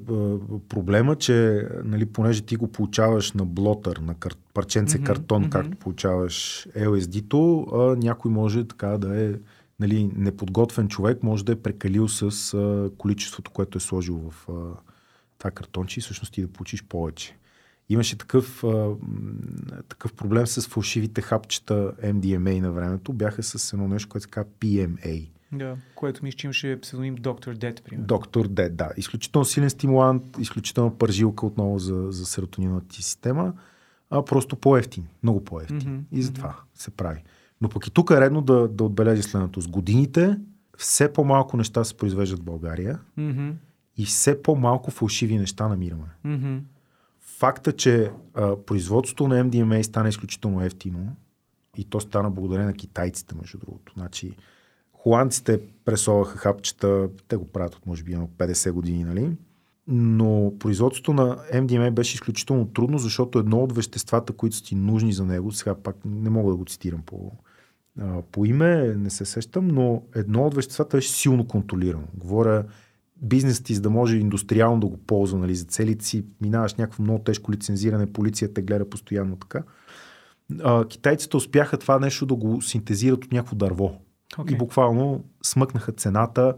проблема, че нали, понеже ти го получаваш на блотър, на кар... парченце Мгм, картон, мгм. както получаваш LSD-то, а, някой може така да е нали, неподготвен човек, може да е прекалил с а, количеството, което е сложил в а, това картонче и всъщност ти да получиш повече. Имаше такъв, а, такъв проблем с фалшивите хапчета MDMA на времето. Бяха с едно нещо, което се казва PMA. Да. Което мисля, че имаше псевдоним Dr. Dead, примерно. Доктор Дед, да. Изключително силен стимулант, изключително пържилка отново за, за серотониновата ти система, а просто по-ефтин, много по-ефтин. Мгм, И затова се прави. Но пък и тук е редно да, да отбележи следното. С годините все по-малко неща се произвеждат в България Мгм, и все по-малко фалшиви неща намираме. мгм. Факта, че а, производството на MDMA стана изключително ефтино и то стана благодарение на китайците, между другото. Значи, холандците пресоваха хапчета, те го правят от може би едно 50 години, нали? Но производството на MDMA беше изключително трудно, защото едно от веществата, които са ти нужни за него, сега пак не мога да го цитирам по, по име, не се сещам, но едно от веществата беше силно контролирано. Говоря бизнесът ти, за да може индустриално да го ползва нали, за целите си, минаваш някакво много тежко лицензиране, полицията гледа постоянно така. А, китайците успяха това нещо да го синтезират от някакво дърво. Окей. И буквално смъкнаха цената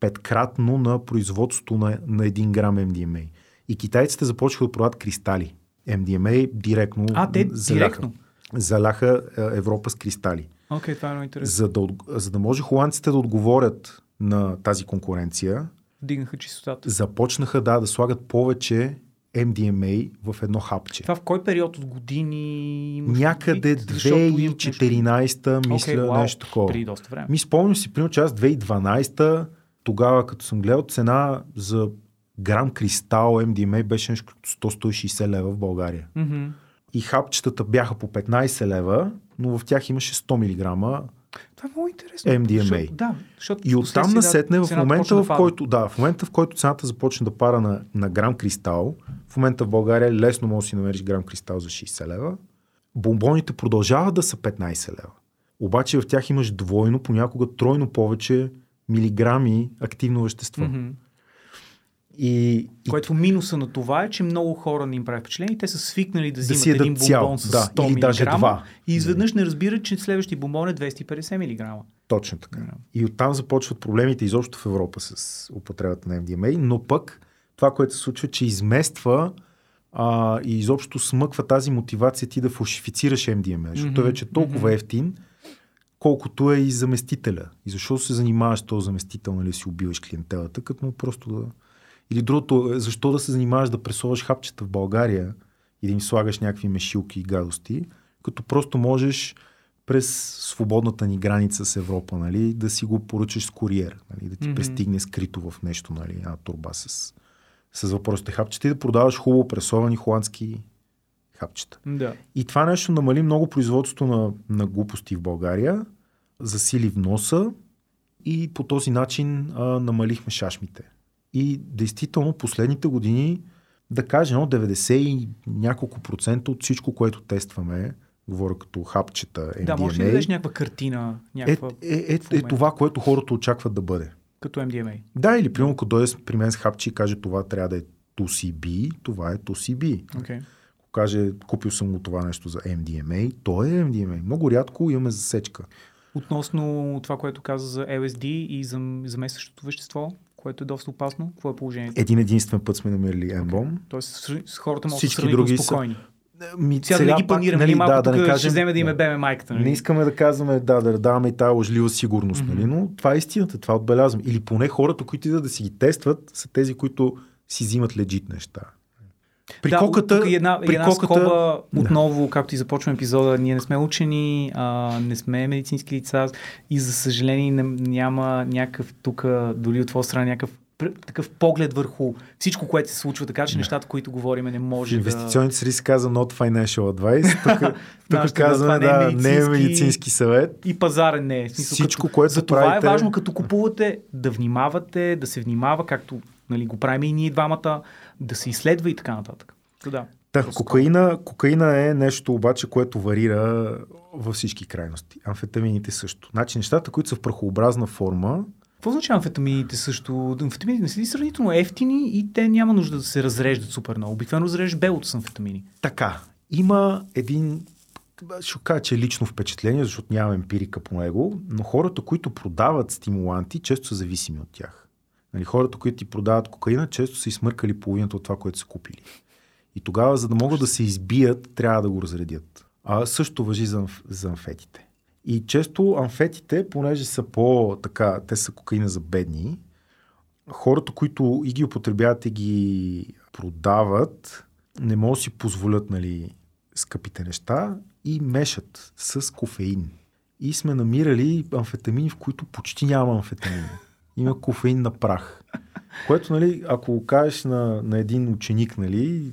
петкратно на производството на, на 1 грам MDMA. И китайците започнаха да продават кристали. MDMA директно А, те заляха. директно? Заляха е, Европа с кристали. Окей, това е много интересно. За да, за да може холандците да отговорят на тази конкуренция, Дигнаха чистотата. започнаха да, да слагат повече MDMA в едно хапче. Това в кой период от години Някъде предвид? Защото имат нещо- 2014 мисля Окей, вау, нещо такова. Преди доста време. Ми спомням си, примерно, че аз 2012 тогава, като съм гледал цена за грам кристал MDMA беше нещо като 100-160 лева в България. Мгм. И хапчетата бяха по 15 лева, но в тях имаше 100 мг. Това е много интересно. MDMA. Защото, да, защото И оттам насетне, в момента в който, да, в момента в който цената започне да пара на, на грам кристал, в момента в България лесно може да си намериш грам кристал за 60 лева, бомбоните продължават да са 15 лева. Обаче в тях имаш двойно, понякога тройно повече милиграми активно вещество. Мгм. И, и Което минуса на това е, че много хора не им прави впечатление и те са свикнали да, Да взимат ядат един цял, бомбон с да, 100 или даже мг два. и изведнъж не разбират, че следващия бомбон е 250 мг. Точно така. Да. И оттам започват проблемите изобщо в Европа с употребата на MDMA, но пък това, което се случва, че измества а, и изобщо смъква тази мотивация ти да фалшифицираш MDMA, защото той вече е толкова ефтин, колкото е и заместителя. И защо се занимаваш с този заместител, нали, си убиваш клиентелата, като му просто да... Или другото, е, защо да се занимаваш да пресоваш хапчета в България и да им слагаш някакви мешилки и гадости, като просто можеш през свободната ни граница с Европа, нали, да си го поръчаш с куриер, нали, да ти Мгм. пристигне скрито в нещо, нали, една турба с, с въпросите хапчета и да продаваш хубаво пресовани холандски хапчета. Да. И това нещо намали много производството на, на глупости в България, засили вноса и по този начин а, намалихме шашмите. И действително последните години, да кажем, едно 90 и няколко процента от всичко, което тестваме, говоря като хапчета, MDMA, Да, може ли да дадеш някаква картина, е, някаква е, е, е момента? това, което хората очакват да бъде. като MDMA? Да, или примерно, ако дойде при мен с хапче и каже това трябва да е 2CB, това е 2CB. Okay. Ако каже купил съм го това нещо за MDMA, то е MDMA. Много рядко имаме засечка. Относно това, което каза за LSD и за заместващото вещество, което е доста опасно, какво е положението? Един единствен път сме намерили N-бом. Тоест с, хората могат да са Всички сравнително други са- спокойни. Ми, Сега, да не ги планираме, нали, малко да, тук ще вземе да им е беме майката. Нали? Не искаме да казваме, да, да даваме и тази лъжлива сигурност, Мгм. нали? но това е истината, това отбелязвам. Или поне хората, които идват да си ги тестват, са тези, които си взимат легит неща. При да, коката, тук е една, при една коката, скоба, Да. отново, както и започваме епизода, ние не сме учени, а, не сме медицински лица и за съжаление няма някакъв тук, дори от твоя страна, някакъв такъв поглед върху всичко, което се случва, така че Да. нещата, които говориме, не може да... инвестиционните среди се казва not financial advice. Тук, тук да, казваме, това не е да, не е медицински- медицински съвет. И пазарен не е. Смисъл, Всичко, като, което за това правите- е важно, като купувате, да внимавате, да се внимава, както нали, го правим и ние двамата, да се изследва и така нататък. Та Да. Да, кокаина, кокаина е нещо обаче, което варира във всички крайности. Амфетамините също. Значи нещата, които са в прахообразна форма, Какво означава амфетамините също? Амфетамините не са ли сравнително ефтини и те няма нужда да се разреждат супер много. Обикновено разреждаш белото с амфетамини. Така, има един, ще кажа, че е лично впечатление, защото нямам емпирика по него, но хората, които продават стимуланти, често са зависими от тях. Нали, хората, които ти продават кокаина, често са измъркали половината от това, което са купили. И тогава, за да могат да се избият, трябва да го разредят. А също въжи за, за амфетите. И често амфетите, понеже са по така, те са кокаина за бедни, хората, които и ги употребяват и ги продават, не могат да си позволят нали, скъпите неща и мешат с кофеин. И сме намирали амфетамини, в които почти няма амфетамини. Има кофеин на прах. Което, нали, ако го кажеш на, на един ученик, нали,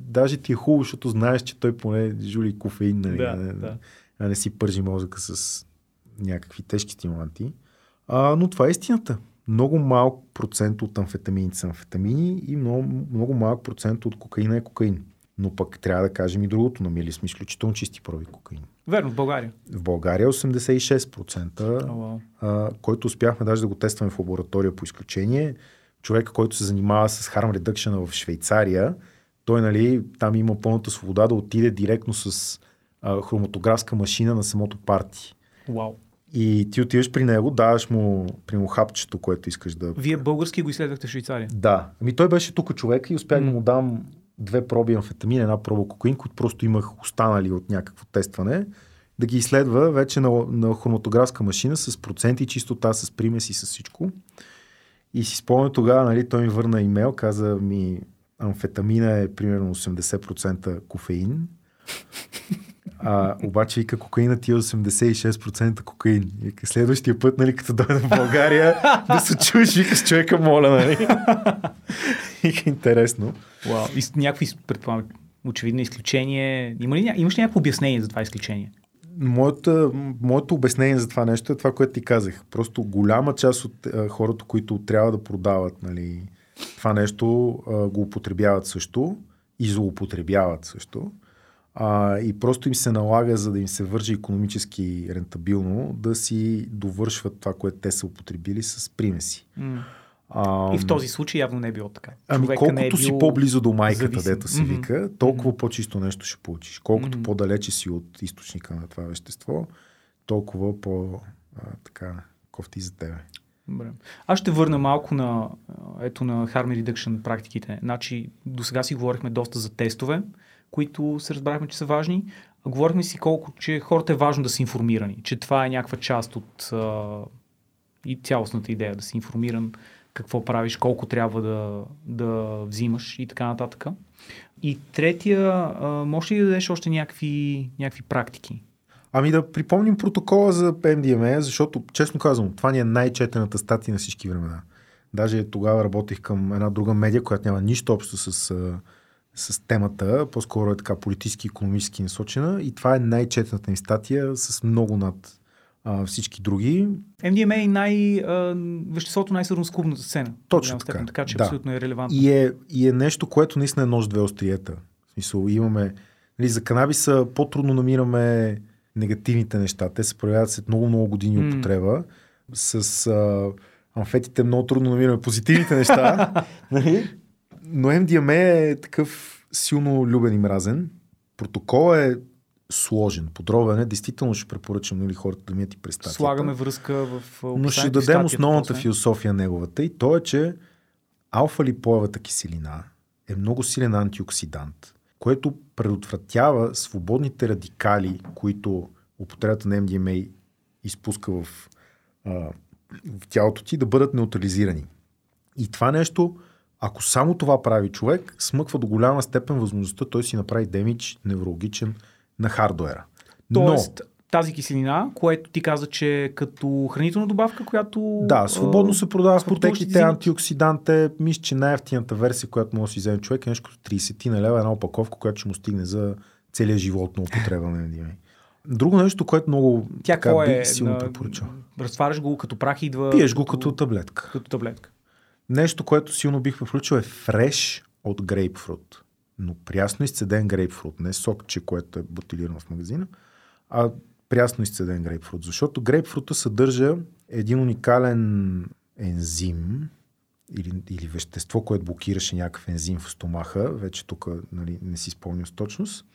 даже ти е хубаво, защото знаеш, че той поне жули кофеин, нали, Да, а, не, да. а не си пържи мозъка с някакви тежки стимуланти. А, но това е истината. Много малък процент от амфетамините са амфетамини и много, много малък процент от кокаина е кокаин. Но пък трябва да кажем и другото. Намили сме изключително чисти проби кокаин. Верно, в България. В България 86%, О, вау. а, който успяхме даже да го тестваме в лаборатория по изключение. Човек, който се занимава с harm reduction в Швейцария, той нали, там има пълната свобода да отиде директно с а, хроматографска машина на самото парти. Вау. И ти отиваш при него, даваш му, при му хапчето, което искаш да... Вие български го изследвахте в Швейцария. Да. Ами той беше тук човек и успях да му дам две проби амфетамин, една проба кокаин, които просто имах останали от някакво тестване, да ги изследва вече на, на хроматографска машина с проценти, чистота, с примеси, с всичко. И си спомня тогава, нали, той ми върна имейл, каза ми, амфетамина е примерно 80% кофеин, а, обаче вика кокаина ти е 86% кокаин. Вика, следващия път, нали, като дойда в България, да се чуеш, вика с човека, моля, нали. Интересно. Вау. И някакви, предполагам, очевидно изключение. Има ли, имаш ли някакво обяснение за това изключение? Моята, моето обяснение за това нещо е това, което ти казах. Просто голяма част от а, хората, които трябва да продават нали, това нещо, а, го употребяват също и злоупотребяват също. А, и просто им се налага, за да им се вържи економически рентабилно, да си довършват това, което те са употребили с примеси. А, И в този случай явно не е било така. Ами Човека колкото не е си бил по-близо до майката, зависим. дето Мгм. вика, толкова по-чисто нещо ще получиш. Колкото Мгм. по-далече си от източника на това вещество, толкова по а, така кофти за тебе. Добре. Аз ще върна малко на, ето на harm reduction практиките. Значи, до сега си говорихме доста за тестове, които се разбрахме, че са важни. Говорихме си колко, че хората е важно да са информирани, че това е някаква част от а, и цялостната идея, да си информиран какво правиш, колко трябва да, да взимаш и така нататък. И третия, може ли да дадеш още някакви, някакви практики? Ами да припомним протокола за MDMA, защото, честно казвам, това ни е най-четената статия на всички времена. Даже тогава работих към една друга медия, която няма нищо общо с, с темата, по-скоро е така политически и економически насочена и това е най-четената ни статия с много над а, всички други. MDMA е най, а, веществото най-сърно с клубната сцена. Точно така. Степен, така че Да. абсолютно е релевантно. И е, и е нещо, което наистина е нож две остриета. В смисъл, имаме... Нали, за канабиса по-трудно намираме негативните неща. Те се проявяват след много-много години М. употреба. С а, амфетите много трудно намираме позитивните неща. нали? Но MDMA е такъв силно любен и мразен. Протокол е сложен, подробен е. Действително ще препоръчам нали, хората да мият и през статията. Слагаме връзка в Но ще дадем статията основната после. философия неговата и то е, че алфа-липоевата киселина е много силен антиоксидант, което предотвратява свободните радикали, които употребата на MDMA изпуска в, а, в тялото ти, да бъдат неутрализирани. И това нещо, ако само това прави човек, смъква до голяма степен възможността той си направи демидж неврологичен на хардуера. Тоест, тази киселина, което ти каза, че е като хранителна добавка, която... Да, свободно се продава в аптеките. взимат. Антиоксидант е, мисля, че най-ефтината версия, която може да си вземе човек е нещо като 30 на лева, една опаковка, която ще му стигне за целия живот на употреба на MDMA. Друго нещо, което много Тя така, е? бих силно на- препоръчал. Разтваряш го като прах идва... Пиеш го като таблетка. като таблетка. Нещо, което силно бих препоръчал е фреш от грейпфрут. Но прясно изцеден грейпфрут, не сокче, което е бутилирано в магазина, а прясно изцеден грейпфрут. Защото грейпфрута съдържа един уникален ензим или, или вещество, което блокираше някакъв ензим в стомаха, вече тук нали, не си спомням с точност,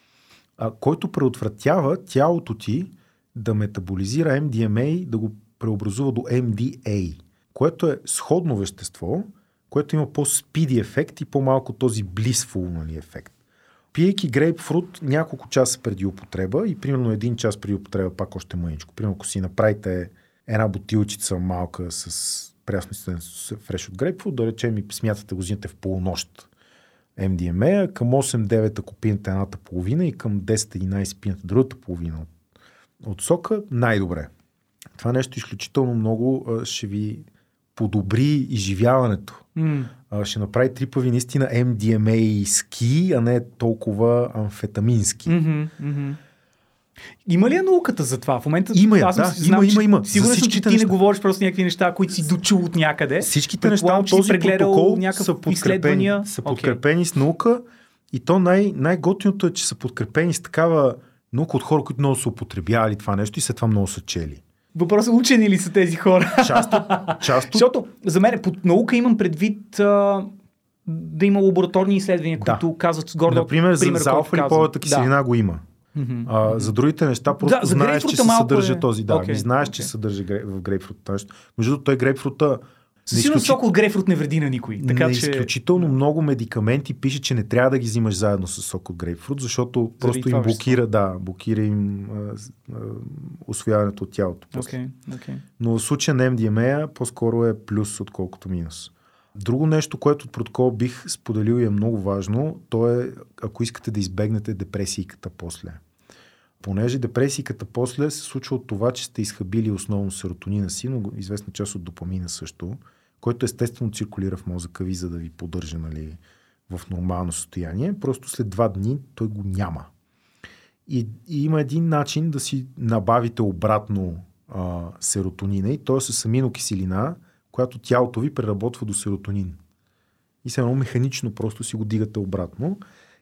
а, който предотвратява тялото ти да метаболизира MDMA, да го преобразува до MDA, което е сходно вещество, което има по-спиди ефект и по-малко този blissful нали, ефект. Пиейки грейпфрут няколко часа преди употреба и примерно един час преди употреба пак още мъничко. Примерно ако си направите една бутилчица малка с прясно фреш от грейпфрут, да речем и смятате го в полунощ MDMA, към 8-9 ако пинете едната половина и към 10-11 пинете другата половина от, сока, най-добре. Това нещо изключително много ще ви подобри изживяването. А, ще направи трипави наистина MDMA ски, а не толкова амфетамински. Мгм, мгм. Има ли я науката за това? В момента Има аз да, знам, има, че има, има. За Сигурен съм, че ти не неща. говориш просто някакви неща, които си дочул от някъде. Всичките неща от този протокол са подкрепени, са подкрепени с наука и то най- най-готиното е, че са подкрепени с такава наука от хора, които много са употребявали това нещо и след това много са чели. Въпросът е учени ли са тези хора? Част от, част от Защото за мен под наука имам предвид а, да има лабораторни изследвания, Да. които казват с гордо. Например, за, пример, за който алфа-липовата киселина го има. А, за другите неща просто Да, за знаеш, че се съдържа е- този. Да, okay, знаеш, окей. че се съдържа грей- в грейпфрута. нещо. Между другото, той грейпфрута Със сигурност сок от грейпфрут не вреди на никой. Така на че... изключително много медикаменти пише, че не трябва да ги взимаш заедно с сок от грейпфрут, защото просто това им блокира, да, блокира им а, а, освояването от тялото. после. Окей, окей. Но в случая на MDMA по-скоро е плюс, отколкото минус. Друго нещо, което от протокол бих споделил и е много важно, то е ако искате да избегнете депресийката после. Понеже депресийката после се случва от това, че сте изхабили основно серотонина си, но известна част от допамина също, който естествено циркулира в мозъка ви, за да ви поддържа нали, в нормално състояние. Просто след два дни той го няма. И, и има един начин да си набавите обратно а, серотонина и то е с аминокиселина, която тялото ви преработва до серотонин. И се едно механично просто си го дигате обратно.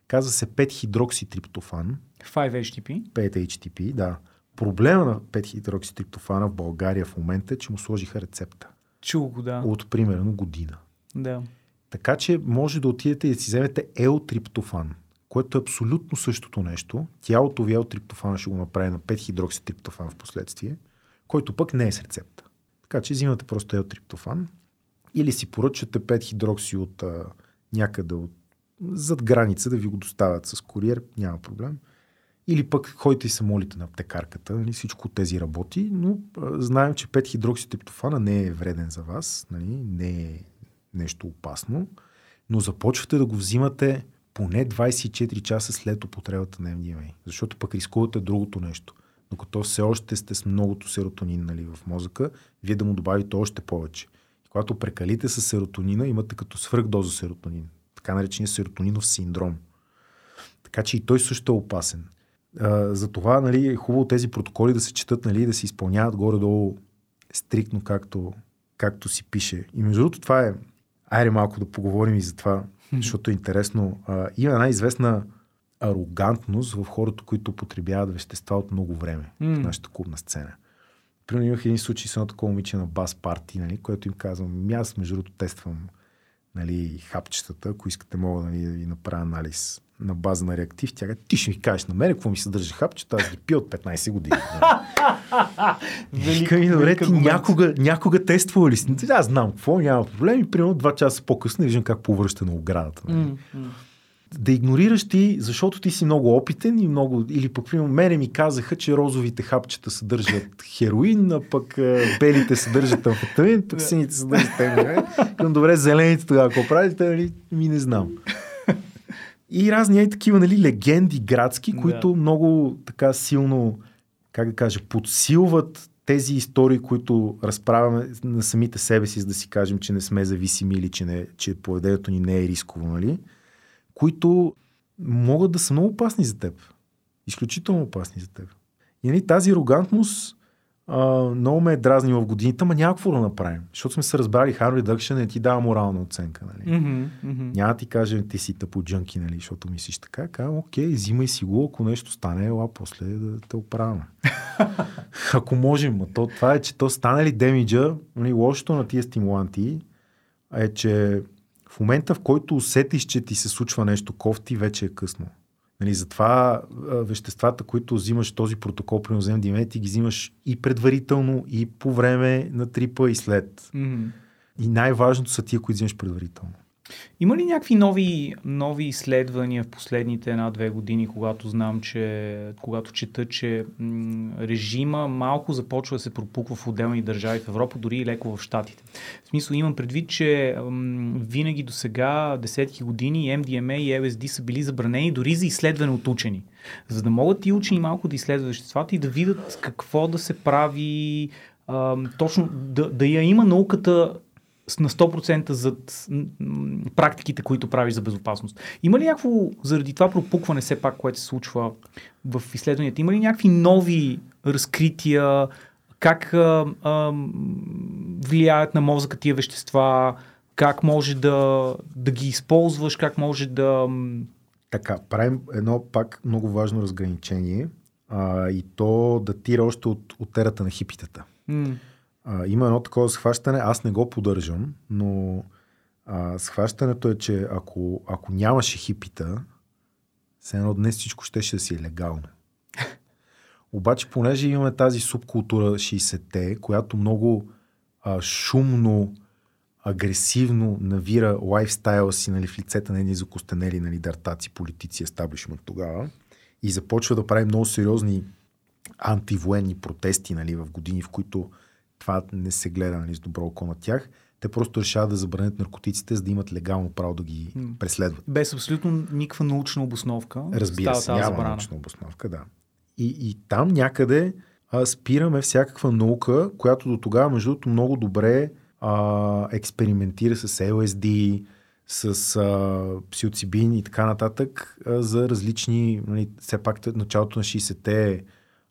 Казва се 5-хидрокситриптофан, 5-HTP. 5-HTP, да. Проблема на 5-хидрокситриптофана в България в момента е, че му сложиха рецепта. Чул го, да. От примерно година. да. Така че може да отидете и да си вземете елтриптофан, което е абсолютно същото нещо. Тялото ви елтриптофан ще го направи на 5-хидрокситриптофан в последствие, който пък не е с рецепта. Така че взимате просто елтриптофан или си поръчате 5-хидрокси от а, някъде от, зад граница да ви го доставят с куриер, няма проблем. Или пък ходите и се молите на аптекарката, нали, всичко тези работи, но а, знаем, че 5-хидрокситриптофана не е вреден за вас, нали, не е нещо опасно, но започвате да го взимате поне 24 часа след употребата на MDMA, защото пък рискувате другото нещо. Докато все още сте с многото серотонин нали, в мозъка, вие да му добавите още повече. И когато прекалите с серотонина, имате като свръхдоза серотонин. Така наречения серотонинов синдром. Така че и той също е опасен. А, затова нали, е хубаво тези протоколи да се четат нали, да се изпълняват горе-долу стриктно, както, както си пише. И между другото това е... Айде малко да поговорим и за това, защото е интересно. А, има една известна арогантност в хората, които употребяват вещества от много време в нашата клубна сцена. Примерно имах един случай с едно такова момиче на бас парти, нали, което им казвам, «Ми аз между другото тествам нали, хапчетата, ако искате мога нали, да ви направя анализ на база на реактив. Тя казва, ти ще ми кажеш на мен какво ми съдържа хапчета, аз ги пия от 15 години. Вика ми, добре, ти някога, някога тествала ли си? Аз знам какво, няма проблем. И примерно два часа по-късно виждам как повръща на оградата. м. Да игнорираш ти, защото ти си много опитен и много... Или пък, примерно, мене ми казаха, че розовите хапчета съдържат хероин, а пък белите съдържат амфетамин, пък сините съдържат. Към добре, зелените тогава, какво правите, нали, ми не знам. И разни е такива, нали, легенди градски, Да. които много така силно, как да кажа, подсилват тези истории, които разправяме на самите себе си, за да си кажем, че не сме зависими или че, не, че поведението ни не е рисково, нали? които могат да са много опасни за теб. Изключително опасни за теб. И нали, тази арогантност а, много ме е дразнил в годините, ама няма какво да направим. Защото сме се разбрали, harm reduction не ти дава морална оценка. Нали? Мгм, мгм. Няма ти каже, ти си тъпо джънки, нали, защото мислиш така. Казвам, окей, взимай си го, ако нещо стане, ела после да те оправяме. ако можем, но то, това е, че то стане ли демиджа, нали, лошото на тия стимуланти е, че в момента, в който усетиш, че ти се случва нещо кофти, вече е късно. Нали, затова а, веществата, които взимаш този протокол при взем димен, ти ги взимаш и предварително, и по време на трипа, и след. Мгм. И най-важното са тия, които взимаш предварително. Има ли някакви нови, нови изследвания в последните една-две години, когато знам, че, когато чета, че режима малко започва да се пропуква в отделни държави в Европа, дори и леко в Штатите. В смисъл имам предвид, че м, винаги до сега, десетки години, MDMA и LSD са били забранени дори за изследване от учени. За да могат и учени малко да изследват веществата и да видят какво да се прави, ам, точно да, да я има науката на 100% зад практиките, които правиш за безопасност. Има ли някакво, заради това пропукване все пак, което се случва в изследванията, има ли някакви нови разкрития, как а, а, влияят на мозъка тия вещества, как може да, да ги използваш, как може да... Така, правим едно пак много важно разграничение а, и то датира още от, от ерата на хипитата. м, А, има едно такова схващане, аз не го поддържам, но а, схващането е, че ако, ако нямаше хипита, все едно днес всичко ще, ще да си е легално. Обаче, понеже имаме тази субкултура 60-те, която много а, шумно, агресивно навира лайфстайла си нали, в лицета на едни закостенели нали, дартаци, политици, естаблишмент тогава и започва да прави много сериозни антивоенни протести нали, в години, в които това не се гледа нали, с добро око на тях, те просто решават да забранят наркотиците, за да имат легално право да ги преследват. без абсолютно никаква научна обосновка. Разбира се, няма забрана. научна обосновка, да. И, и там някъде а, спираме всякаква наука, която до тогава, между другото, много добре а, експериментира с LSD, с а, псилоцибин и така нататък а, за различни, нали, все пак началото на 60-те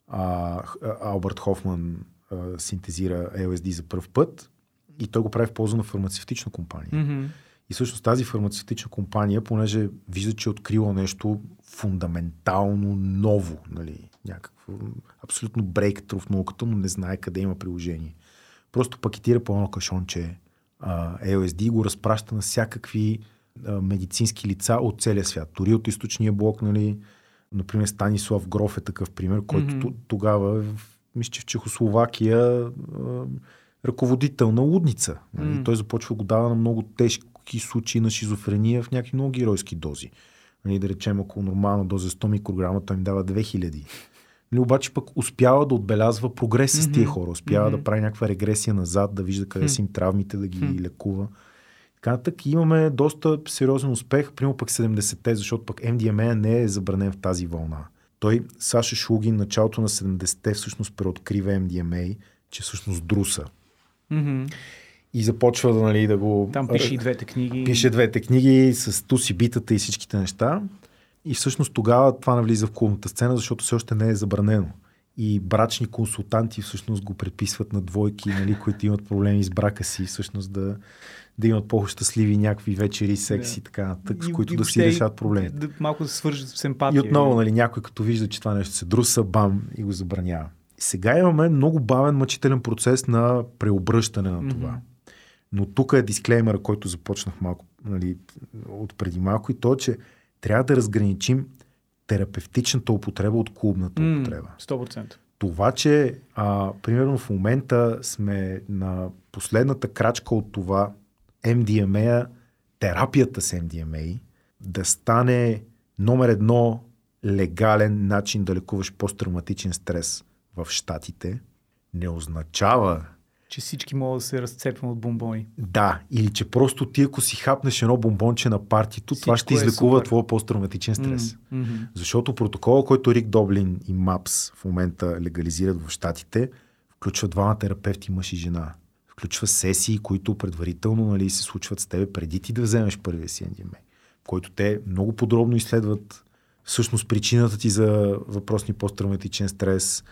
а, Х- а, Албърт Хофман а, синтезира LSD за първ път и той го прави в полза на фармацевтична компания. Мгм. И всъщност тази фармацевтична компания, понеже вижда, че е открила нещо фундаментално ново, нали, някакво абсолютно брейктру в науката, но не знае къде има приложение. Просто пакетира по едно кашонче а, LSD и го разпраща на всякакви а, медицински лица от целия свят. Дори от източния блок, нали, например Станислав Гроф е такъв пример, който mm-hmm. тогава, в- мисля, че в Чехословакия ръководител на лудница. М. Той започва го дава на много тежки случаи на шизофрения в някакви много геройски дози. Нали, да речем, ако нормална доза е 100 микрограма, той им дава 2000. Нали, обаче пък успява да отбелязва прогрес с тия хора. Успява Мгм. да прави някаква регресия назад, да вижда къде Хм. са им травмите, да ги Хм. лекува. Така имаме доста сериозен успех, примерно пък 70-те, защото пък MDMA не е забранен в тази вълна. Той, Саша Шлугин, началото на 70-те всъщност преоткрива MDMA, че всъщност друса. Мгм. И започва да, нали, да го... Там пише и двете книги. Пише двете книги с туси битата и всичките неща. И всъщност тогава това навлиза в клубната сцена, защото все още не е забранено. И брачни консултанти всъщност го предписват на двойки, нали, които имат проблеми с брака си, всъщност да, да имат по-щастливи някакви вечери, секс Да. и така нататък, с които и да си решават проблемите. Да, малко да свържат с емпатия. И отново, нали, някой като вижда, че това нещо се друса, бам, и го забранява. Сега имаме много бавен мъчителен процес на преобръщане на това. Но тук е дисклеймера, който започнах малко нали, от преди малко и то, е, че трябва да разграничим терапевтичната употреба от клубната М, употреба. 100%. Това, че а, примерно в момента сме на последната крачка от това MDMA, терапията с MDMA, да стане номер едно легален начин да лекуваш посттравматичен стрес в Штатите, не означава, Че всички могат да се разцепват от бомбони. да, или че просто ти ако си хапнеш едно бомбонче на партито, това Всичко ще е излекува супер. твоя посттравматичен стрес. Мгм. Защото протокола, който Рик Доблин и МАПС в момента легализират в Штатите, включва двама терапевти, мъж и жена. Включва сесии, които предварително нали, се случват с тебе преди ти да вземеш първия си в който те много подробно изследват всъщност причината ти за въпросни посттравматичен стрес,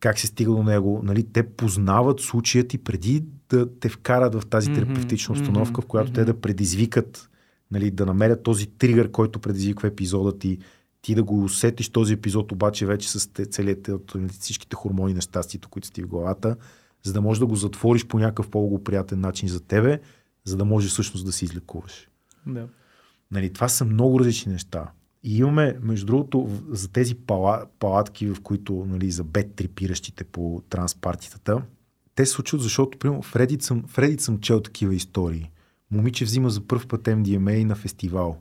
как се стига до него. Нали, те познават случая ти преди да те вкарат в тази терапевтична установка, в която те да предизвикат, нали, да намерят този тригър, който предизвиква епизода ти, ти да го усетиш този епизод, обаче вече с целият, нали, всичките хормони на щастието, които сте в главата, за да можеш да го затвориш по някакъв по-благоприятен начин за тебе, за да можеш всъщност да се излекуваш. Да. Нали, това са много различни неща. И имаме, между другото, за тези пала, палатки, в които, нали, за бед трипиращите по транспартитата, те се случват, защото, примерно, в Reddit съм, в Reddit съм чел такива истории. Момиче взима за първ път MDMA на фестивал.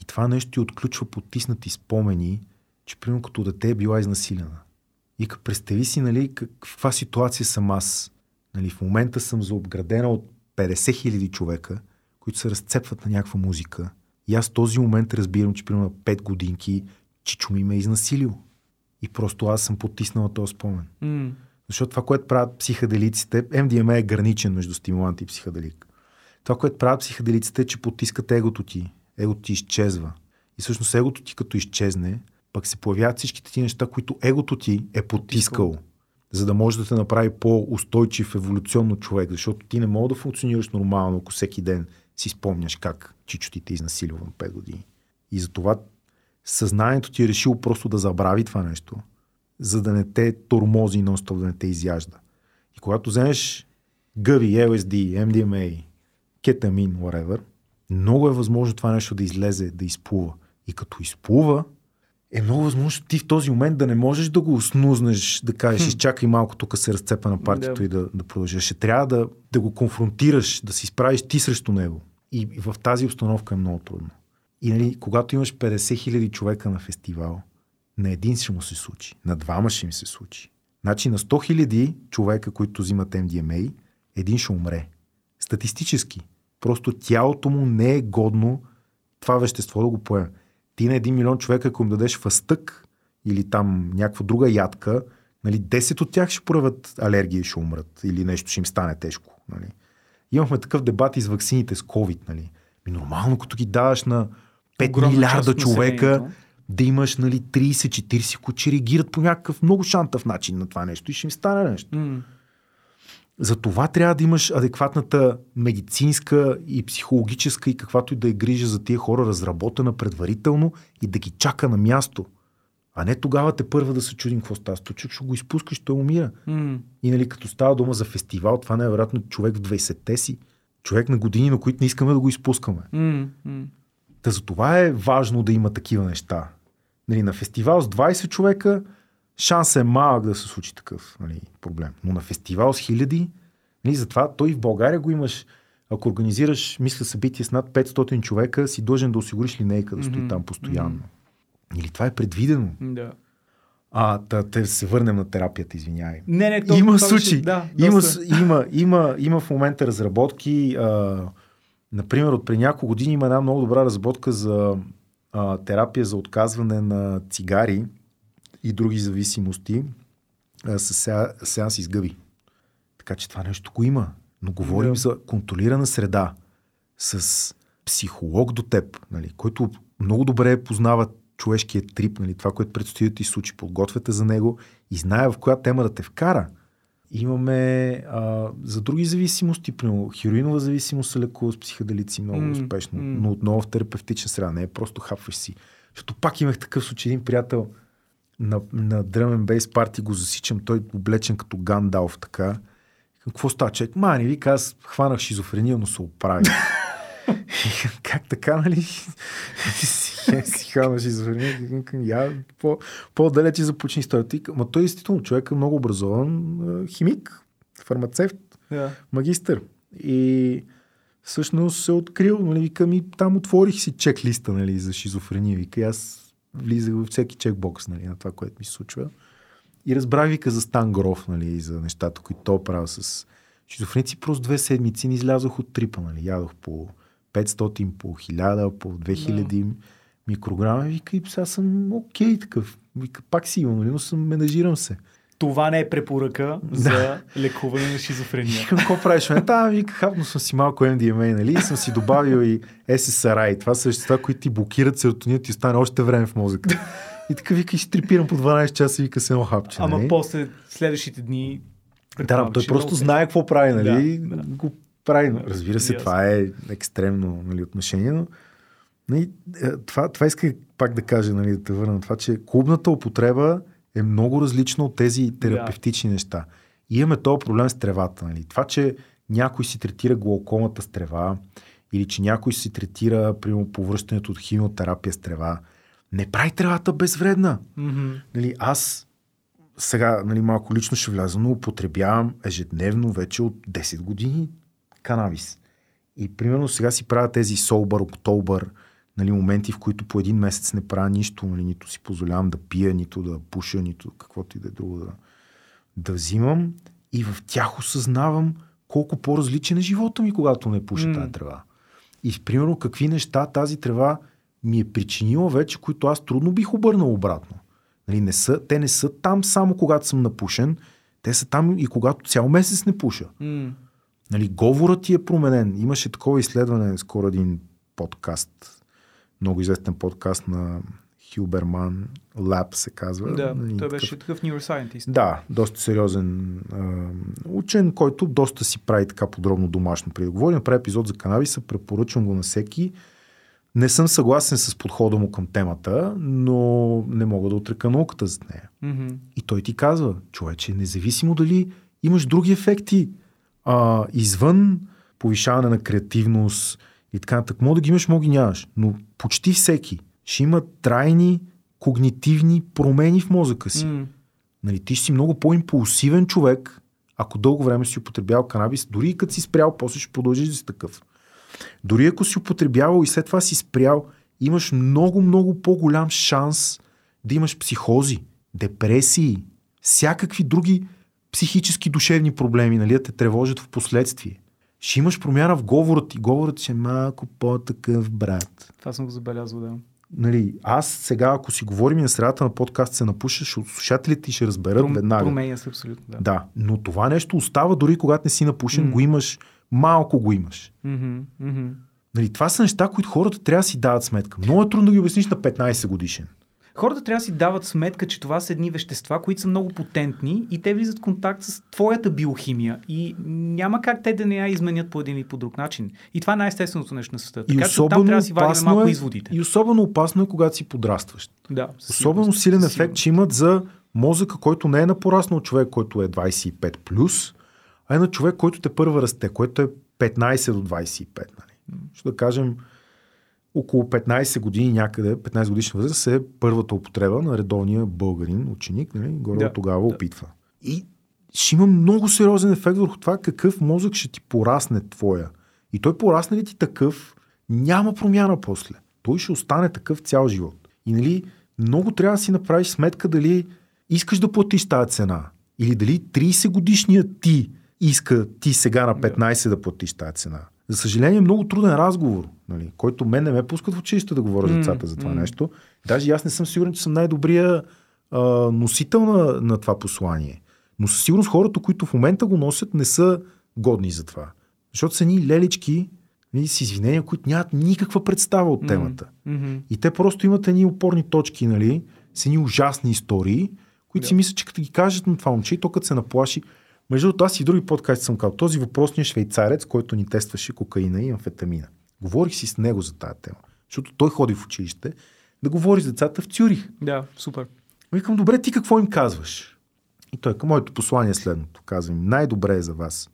И това нещо ти отключва потиснати спомени, че, примерно, като дете е била изнасилена. И като представи си, нали, как- каква ситуация съм аз. Нали, в момента съм заобградена от 50 хиляди човека, които се разцепват на някаква музика. И аз в този момент разбирам, че примерно на 5 годинки чичо ми ме е изнасилил. И просто аз съм потиснала този спомен. М. Защото това, което правят психоделиците, MDMA е граничен между стимулант и психоделик. Това, което правят психоделиците е, че потискат егото ти. Егото ти изчезва. И всъщност егото ти като изчезне, пък се появяват всичките ти неща, които егото ти е потискал, за да може да те направи по-устойчив еволюционно човек, защото ти не мога да функционираш нормално, ако всеки ден си спомняш как чичо ти те изнасилил на 5 години. И затова съзнанието ти е решило просто да забрави това нещо, за да не те тормози нон-стоп, да не те изяжда. И когато вземеш гъби, LSD, MDMA, кетамин, whatever, много е възможно това нещо да излезе, да изплува. И като изплува, е много възможно ти в този момент да не можеш да го снузнеш, да кажеш, изчакай малко, тук се разцепа на партито Да. и да, да продължиш. Ще трябва да, да го конфронтираш, да се изправиш ти срещу него. И, и в тази обстановка е много трудно. И нали, когато имаш 50 хиляди човека на фестивал, на един ще му се случи, на двама ще им се случи. Значи на 100 хиляди човека, които взимат MDMA, един ще умре. Статистически. Просто тялото му не е годно това вещество да го поеме. Ти на един милион човека, ако им дадеш фъстък или там някаква друга ядка, нали, 10 от тях ще проявят алергия и ще умрат или нещо ще им стане тежко. Нали. Имахме такъв дебат и с ваксините с COVID. Нали. Ми нормално, като ги даваш на 5 Огромна част милиарда човека, да имаш нали, 30-40, които ще реагират по някакъв много шантав начин на това нещо и ще им стане нещо. М. За това трябва да имаш адекватната медицинска и психологическа и каквато и да е грижа за тия хора, разработена предварително и да ги чака на място. А не тогава те първа да се чудим какво става. Сто човек ще го изпускаш, той умира. М. И нали, като става дума за фестивал, това най-вероятно е човек в 20-те си. Човек на години, на които не искаме да го изпускаме. М. М. Та за това е важно да има такива неща. Нали, на фестивал с 20 човека шанс е малък да се случи такъв нали, проблем. Но на фестивал с хиляди, нали, затова той в България го имаш. Ако организираш, мисля, събитие с над 500 човека, си длъжен да осигуриш линейка да стои Мгм. там постоянно. Или това е предвидено. Да. А, да, да се върнем на терапията, извинявай. Не, не, то, има случаи. Да, има, има, има, има в момента разработки. А, например, от преди няколко години има една много добра разработка за а, терапия за отказване на цигари и други зависимости а, с сеанс изгъби. Така че това нещо го има. Но говорим Да. за контролирана среда с психолог до теб, нали, който много добре познава човешкия трип, нали, това, което предстои да ти случи, подготвяте за него и знае в коя тема да те вкара. Имаме а, за други зависимости, примерно хероинова зависимост се лекува с психоделици много М, успешно, м. но отново в терапевтична среда, не е просто хапваш си. Защото пак имах такъв случай, един приятел на, на Drum Bass парти го засичам, той облечен като Гандалф така. Какво става, човек? Мани, вика, аз хванах шизофрения, но се оправи. как така, нали? си хванах шизофрения. Я, по, по-далече започни историята. Ма той действително човек е много образован химик, фармацевт, Да. магистър. И всъщност се открил, нали, вика ми, там отворих си чек-листа, нали, за шизофрения. Вика, аз влизах във всеки чекбокс, нали, на това, което ми се случва. И разбрах, вика, за Стан Гроф, нали, и за нещата, които той правил с шизофреници. Просто две седмици не излязох от трипа, нали. Ядох по 500, по 1000, по 2000 микрограма. Вика, и сега съм окей такъв. Вика, пак си имам, нали, но съм, менажирам се. Това не е препоръка за лекуване на шизофрения. Какво правиш? Ме, да, вика, хапнал съм си малко MDMA, нали? И съм си добавил и SSRI. Това са вещества, които ти блокират серотонин и остане още време в мозъка. И така вика, и ще трипирам по 12 часа, вика се едно хапче. Ама нали? после следващите дни... Да, той просто знае какво прави, нали? Да, да. Го прави. Разбира се, Ясно. това е екстремно нали, отношение, но нали, е, това, това иска пак да кажа, нали, да те върна на това, че клубната употреба е много различна от тези терапевтични неща. И имаме този проблем с тревата. Нали. Това, че някой си третира глаукомата с трева, или че някой си третира, примерно, повръщането от химиотерапия с трева, не прави тревата безвредна. Мгм. Нали, аз сега нали, малко лично ще вляза, но употребявам ежедневно вече от 10 години канабис. И примерно сега си правя тези Sober October, нали, моменти, в които по един месец не правя нищо, нали, нито си позволявам да пия, нито да пуша, нито каквото и да е друго да, да взимам. И в тях осъзнавам колко по-различен е живота ми, когато не пуша М. тази трева. И примерно какви неща тази трева ми е причинила вече, които аз трудно бих обърнал обратно. Нали, не са, те не са там само когато съм напушен, те са там и когато цял месец не пуша. М. Нали, говорът ти е променен. Имаше такова изследване, скоро един подкаст, много известен подкаст на Хилберман, Lab се казва. Да, Нали, той беше такъв neuroscientist. да, доста сериозен а, учен, който доста си прави така подробно домашно преди да говори. Направи епизод за канабиса, препоръчвам го на всеки. Не съм съгласен с подхода му към темата, но не мога да отрека науката за нея. Мгм. И той ти казва, човече, независимо дали имаш други ефекти а, извън повишаване на креативност и така нататък, мога да ги имаш, мога ги нямаш, но почти всеки ще има трайни когнитивни промени в мозъка си. М. Нали, ти си много по-импулсивен човек, ако дълго време си употребял канабис, дори и като си спрял, после ще продължиш да си такъв. Дори ако си употребявал и след това си спрял, имаш много, много по-голям шанс да имаш психози, депресии, всякакви други психически душевни проблеми, нали, да те тревожат в последствие. Ще имаш промяна в говорът ти. Говорът ще е малко по-такъв брат Това съм го забелязал, да. нали, аз сега, ако си говорим и на средата на подкаст се напуша, ще- слушателите ти ще разберат Пром- веднага. Променя се абсолютно, да. Да, но това нещо остава дори когато не си напушен, М. го имаш, малко го имаш. Мгм. Нали, това са неща, които хората трябва да си дават сметка. Много е трудно да ги обясниш на 15 годишен. Хората трябва да си дават сметка, че това са едни вещества, които са много потентни и те влизат в контакт с твоята биохимия и няма как те да не я изменят по един или по друг начин. И това е най-естественото нещо на света. И Така че оттам трябва да си вадим малко изводите. и особено опасно е, когато си подрастващ. Да, Особено силен със ефект, че имат за мозъка, който не е на пораснал човек, който е 25+, плюс, а е на човек, който те първа расте, който е 15 до 25. Нали. Ще да кажем, около 15 години някъде, 15 годишна възраст е първата употреба на редовния българин, ученик, нали, горе Да, тогава да. опитва. И ще има много сериозен ефект върху това какъв мозък ще ти порасне твоя. И той порасне ли ти такъв, няма промяна после. Той ще остане такъв цял живот. И нали, много трябва да си направиш сметка дали искаш да платиш тази цена. Или дали 30 годишният ти иска ти сега на 15 да платиш тази цена. За съжаление, е много труден разговор, нали, който мен не ме пускат в училище да говоря с М, децата за това нещо. Даже аз не съм сигурен, че съм най-добрия а, носител на, на това послание. Но със сигурност хората, които в момента го носят, не са годни за това. Защото са ни лелички, с извинения, които нямат никаква представа от темата. И те просто имат едни опорни точки, нали, с едни ужасни истории, които си мислят, че като ги кажат на това момче, и то като се наплаши. Между другото, аз и други подкасти съм казал, този въпросният швейцарец, който ни тестваше кокаина и амфетамина. Говорих си с него за тази тема, защото той ходи в училище да говори с децата в Цюрих. Да, супер. Викам, добре, ти какво им казваш? И той към моето послание е следното. Казвам най-добре е за вас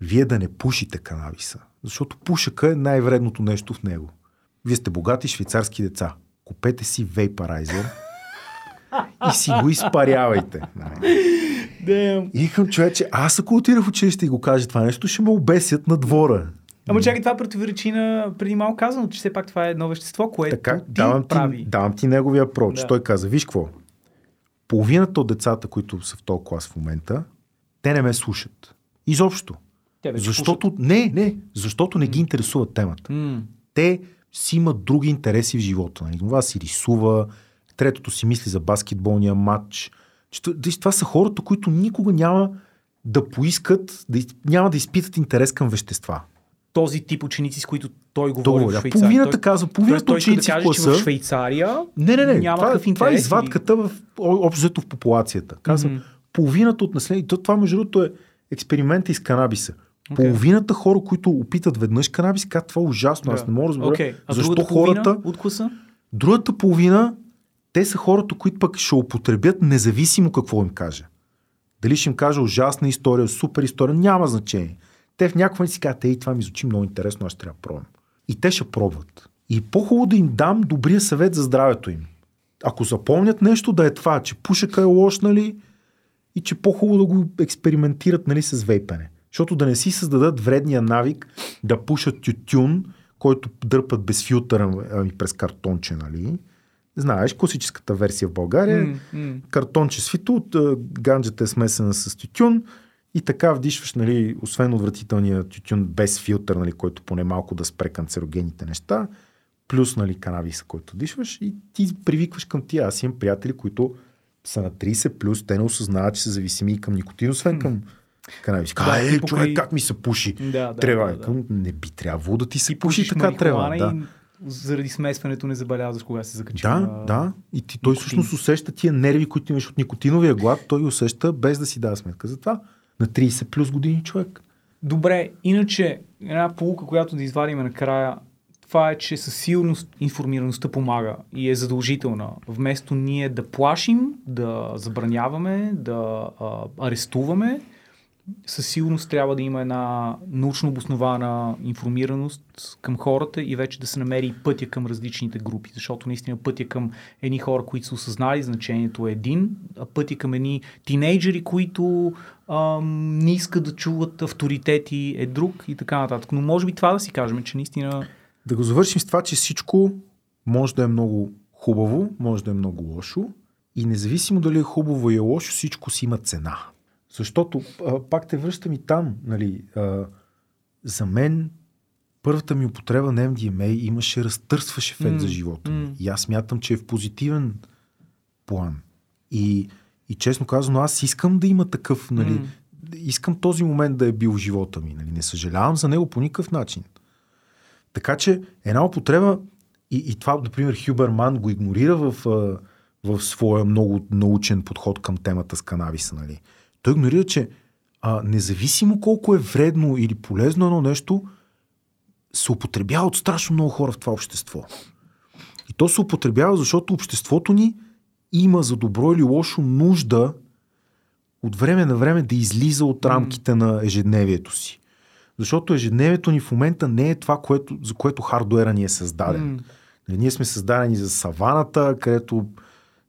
вие да не пушите канабиса, защото пушъка е най-вредното нещо в него. Вие сте богати швейцарски деца. Купете си вейпарайзер и си го изпарявайте. Damn. И към човече, аз ако отида в училище и го кажа това нещо, ще ме обесят на двора. Ама чакай, това противоречи на преди малко казано, че все пак това е едно вещество, което Така, ти давам ти, прави. давам ти неговия проч. Да. Той каза, виж какво, половината от децата, които са в този клас в момента, те не ме слушат. Изобщо. Те Защото, не, не, защото не ги интересува темата. М. Те си имат други интереси в живота. Нали? Това си рисува, третото си мисли за баскетболния матч. Виж, Това са хората, които никога няма да поискат, да, няма да изпитат интерес към вещества. този тип ученици, с които той говори Договор, в. Швейцария. Половината той, казва, половината той иска да ученици в каже, че в класа... Швейцария Не, не, не. няма това, интерес. това е извадката в о- общо в популацията. Казвам, Мгм. половината от населението, това между другото е експеримента из канабиса. Окей. Половината хора, които опитат веднъж канабис, казват това е ужасно. Аз Да. не мога да разбера Окей, а защо хората... от класа? Другата половина, те са хората, които пък ще употребят независимо какво им каже. Дали ще им каже ужасна история, супер история, няма значение. Те в някакъв момент си казват, ей, това ми звучи много интересно, аз трябва да пробвам. И те ще пробват. И по-хубаво да им дам добрия съвет за здравето им. Ако запомнят нещо, да е това, че пушека е лош, нали, и че по-хубаво да го експериментират нали, с вейпене. Защото да не си създадат вредния навик да пушат тютюн, който дърпат без филтър ами през картонче, нали? Знаеш, класическата версия в България. М, м. Картонче свито, от ганджата е смесена с тютюн и така вдишваш, нали, освен отвратителния тютюн без филтър, нали, който поне малко да спре канцерогените неща, плюс нали, канабиса, който дишваш и ти привикваш към тия. Аз имам приятели, които са на 30 плюс, те не осъзнават, че са зависими и към никотин, освен към канабис. Да, е, покрай- човек, как ми се пуши? Да, да, Трева. да, Да, да. Към, не би трябвало да ти се Ти пуши така марихуана Да. Заради смесването не забелязваш кога се закачи. Да, на- да. И ти, той никотин. всъщност усеща тия нерви, които имаш от никотиновия глад, той усеща без да си дава сметка за това. На 30 плюс години човек. Добре, иначе една полука, която да извадим накрая, това е, че със сигурност информираността помага и е задължителна. Вместо ние да плашим, да забраняваме, да а, арестуваме, със сигурност трябва да има една научно обоснована информираност към хората и вече да се намери пътя към различните групи. Защото наистина пътя към едни хора, които са осъзнали значението е един, а пътя към едни тинейджери, които ам, не искат да чуват авторитети е друг и така нататък. Но може би това да си кажем, че наистина Да го завършим с това, че всичко може да е много хубаво, може да е много лошо и независимо дали е хубаво и е лошо, всичко си има цена. Защото, а, пак те връщам и там, нали, а, за мен първата ми употреба на MDMA имаше разтърсващ ефект М, за живота ми. м. И аз мятам, че е в позитивен план. И, и честно казано, аз искам да има такъв, нали, М. искам този момент да е бил в живота ми. Нали, не съжалявам за него по никакъв начин. Така че една употреба, и, и това, например, Хюберман го игнорира в, в своя много научен подход към темата с канабиса. Нали. Той игнорира, че а, независимо колко е вредно или полезно едно нещо, се употребява от страшно много хора в това общество. И то се употребява, защото обществото ни има за добро или лошо нужда от време на време да излиза от рамките на ежедневието си. Защото ежедневието ни в момента не е това, което, за което хардуера ни е създаден. Нали, ние сме създадени за саваната, където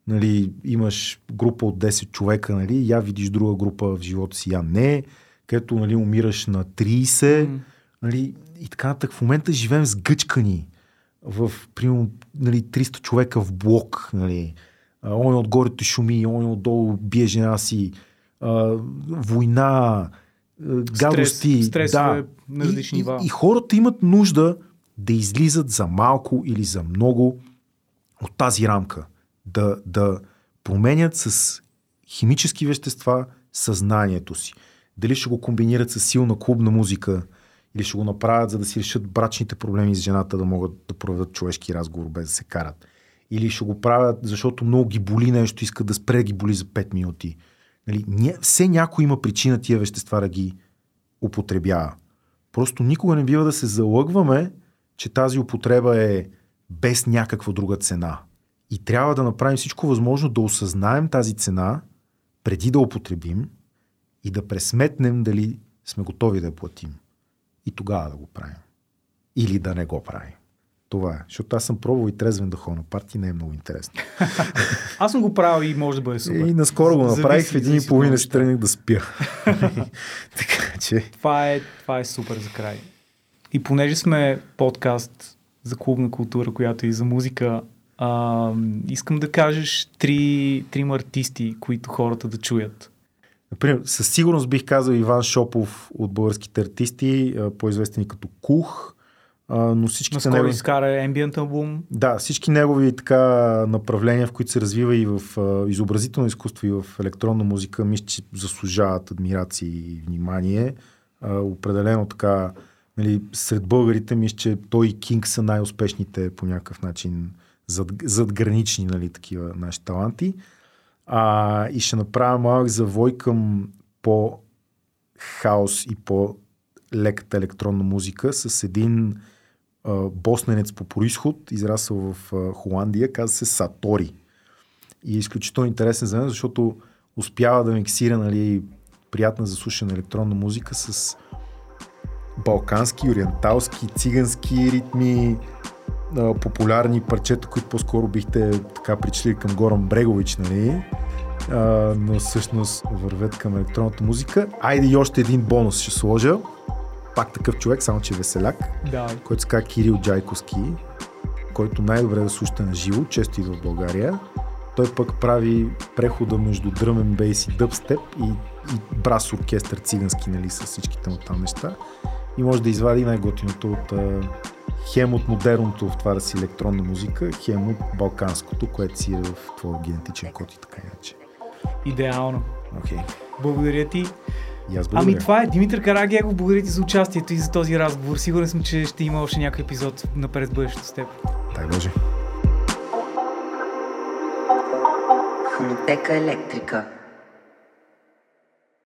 нали, имаш група от 10 човека, нали, я видиш друга група в живота си, я не, където нали, умираш на 30 М. нали, и така нататък. В момента живеем сгъчкани в, примерно, нали, 300 човека в блок. Нали. Он отгоре те шуми, он отдолу бие жена си, а, война, гадости. стресове на различни нива. И, и хората имат нужда да излизат за малко или за много от тази рамка. Да, да променят с химически вещества съзнанието си. Дали ще го комбинират с силна клубна музика, или ще го направят, за да си решат брачните проблеми с жената, да могат да проведат човешки разговор без да се карат. Или ще го правят, защото много ги боли нещо, искат да спре ги боли за 5 минути. Нали, ня... Все някой има причина тия вещества да ги употребява. Просто никога не бива да се залъгваме, че тази употреба е без някаква друга цена. И трябва да направим всичко възможно да осъзнаем тази цена преди да употребим и да пресметнем дали сме готови да я платим. И тогава да го правим. Или да не го правим. Това е. Защото аз съм пробвал и трезвен да ходя на партии, не е много интересно. Аз съм го правил и може да бъде супер. И наскоро го направих, в Зависи- един и половина ще тръгнах да спя. така че... Това е, това е супер за край. И понеже сме подкаст за клубна култура, която е и за музика, а, искам да кажеш три, трима артисти, които хората да чуят. Например, със сигурност бих казал Иван Шопов от българските артисти, а, по-известени като Кух, но всичките Наскоро негови... изкара Ambient албум. Да, всички негови така направления, в които се развива и в изобразително изкуство, и в електронна музика, мисля, че заслужават адмирации и внимание. Определено така Нали, сред българите мисля, че той и Кинг са най-успешните по някакъв начин зад, задгранични нали, такива наши таланти. А, и ще направя малък завой към по хаос и по леката електронна музика с един а, босненец по происход, израсъл в а, Холандия, казва се Сатори. И е изключително интересен за мен, защото успява да миксира нали, приятна за електронна музика с балкански, ориенталски, цигански ритми, а, популярни парчета, които по-скоро бихте така причали към Горан Брегович, нали? А, но всъщност вървят към електронната музика. Айде и още един бонус ще сложа. Пак такъв човек, само че веселяк, Да. който се казва Кирил Джайковски, който най-добре да слушате на живо, често идва в България. Той пък прави прехода между дръмен бейс и дъбстеп и, и брас оркестър цигански, нали, с всичките му там неща. И може да извади най-готиното от хем от модерното в това да си електронна музика, хем от балканското, което си е в твоя генетичен код и така иначе. Идеално. Окей. Благодаря ти. И аз благодаря. Ами това е Димитър Карагиагов. Благодаря ти за участието и за този разговор. Сигурен съм, че ще има още някой епизод напред бъдещето с теб. Дай Боже. Фонотека електрика.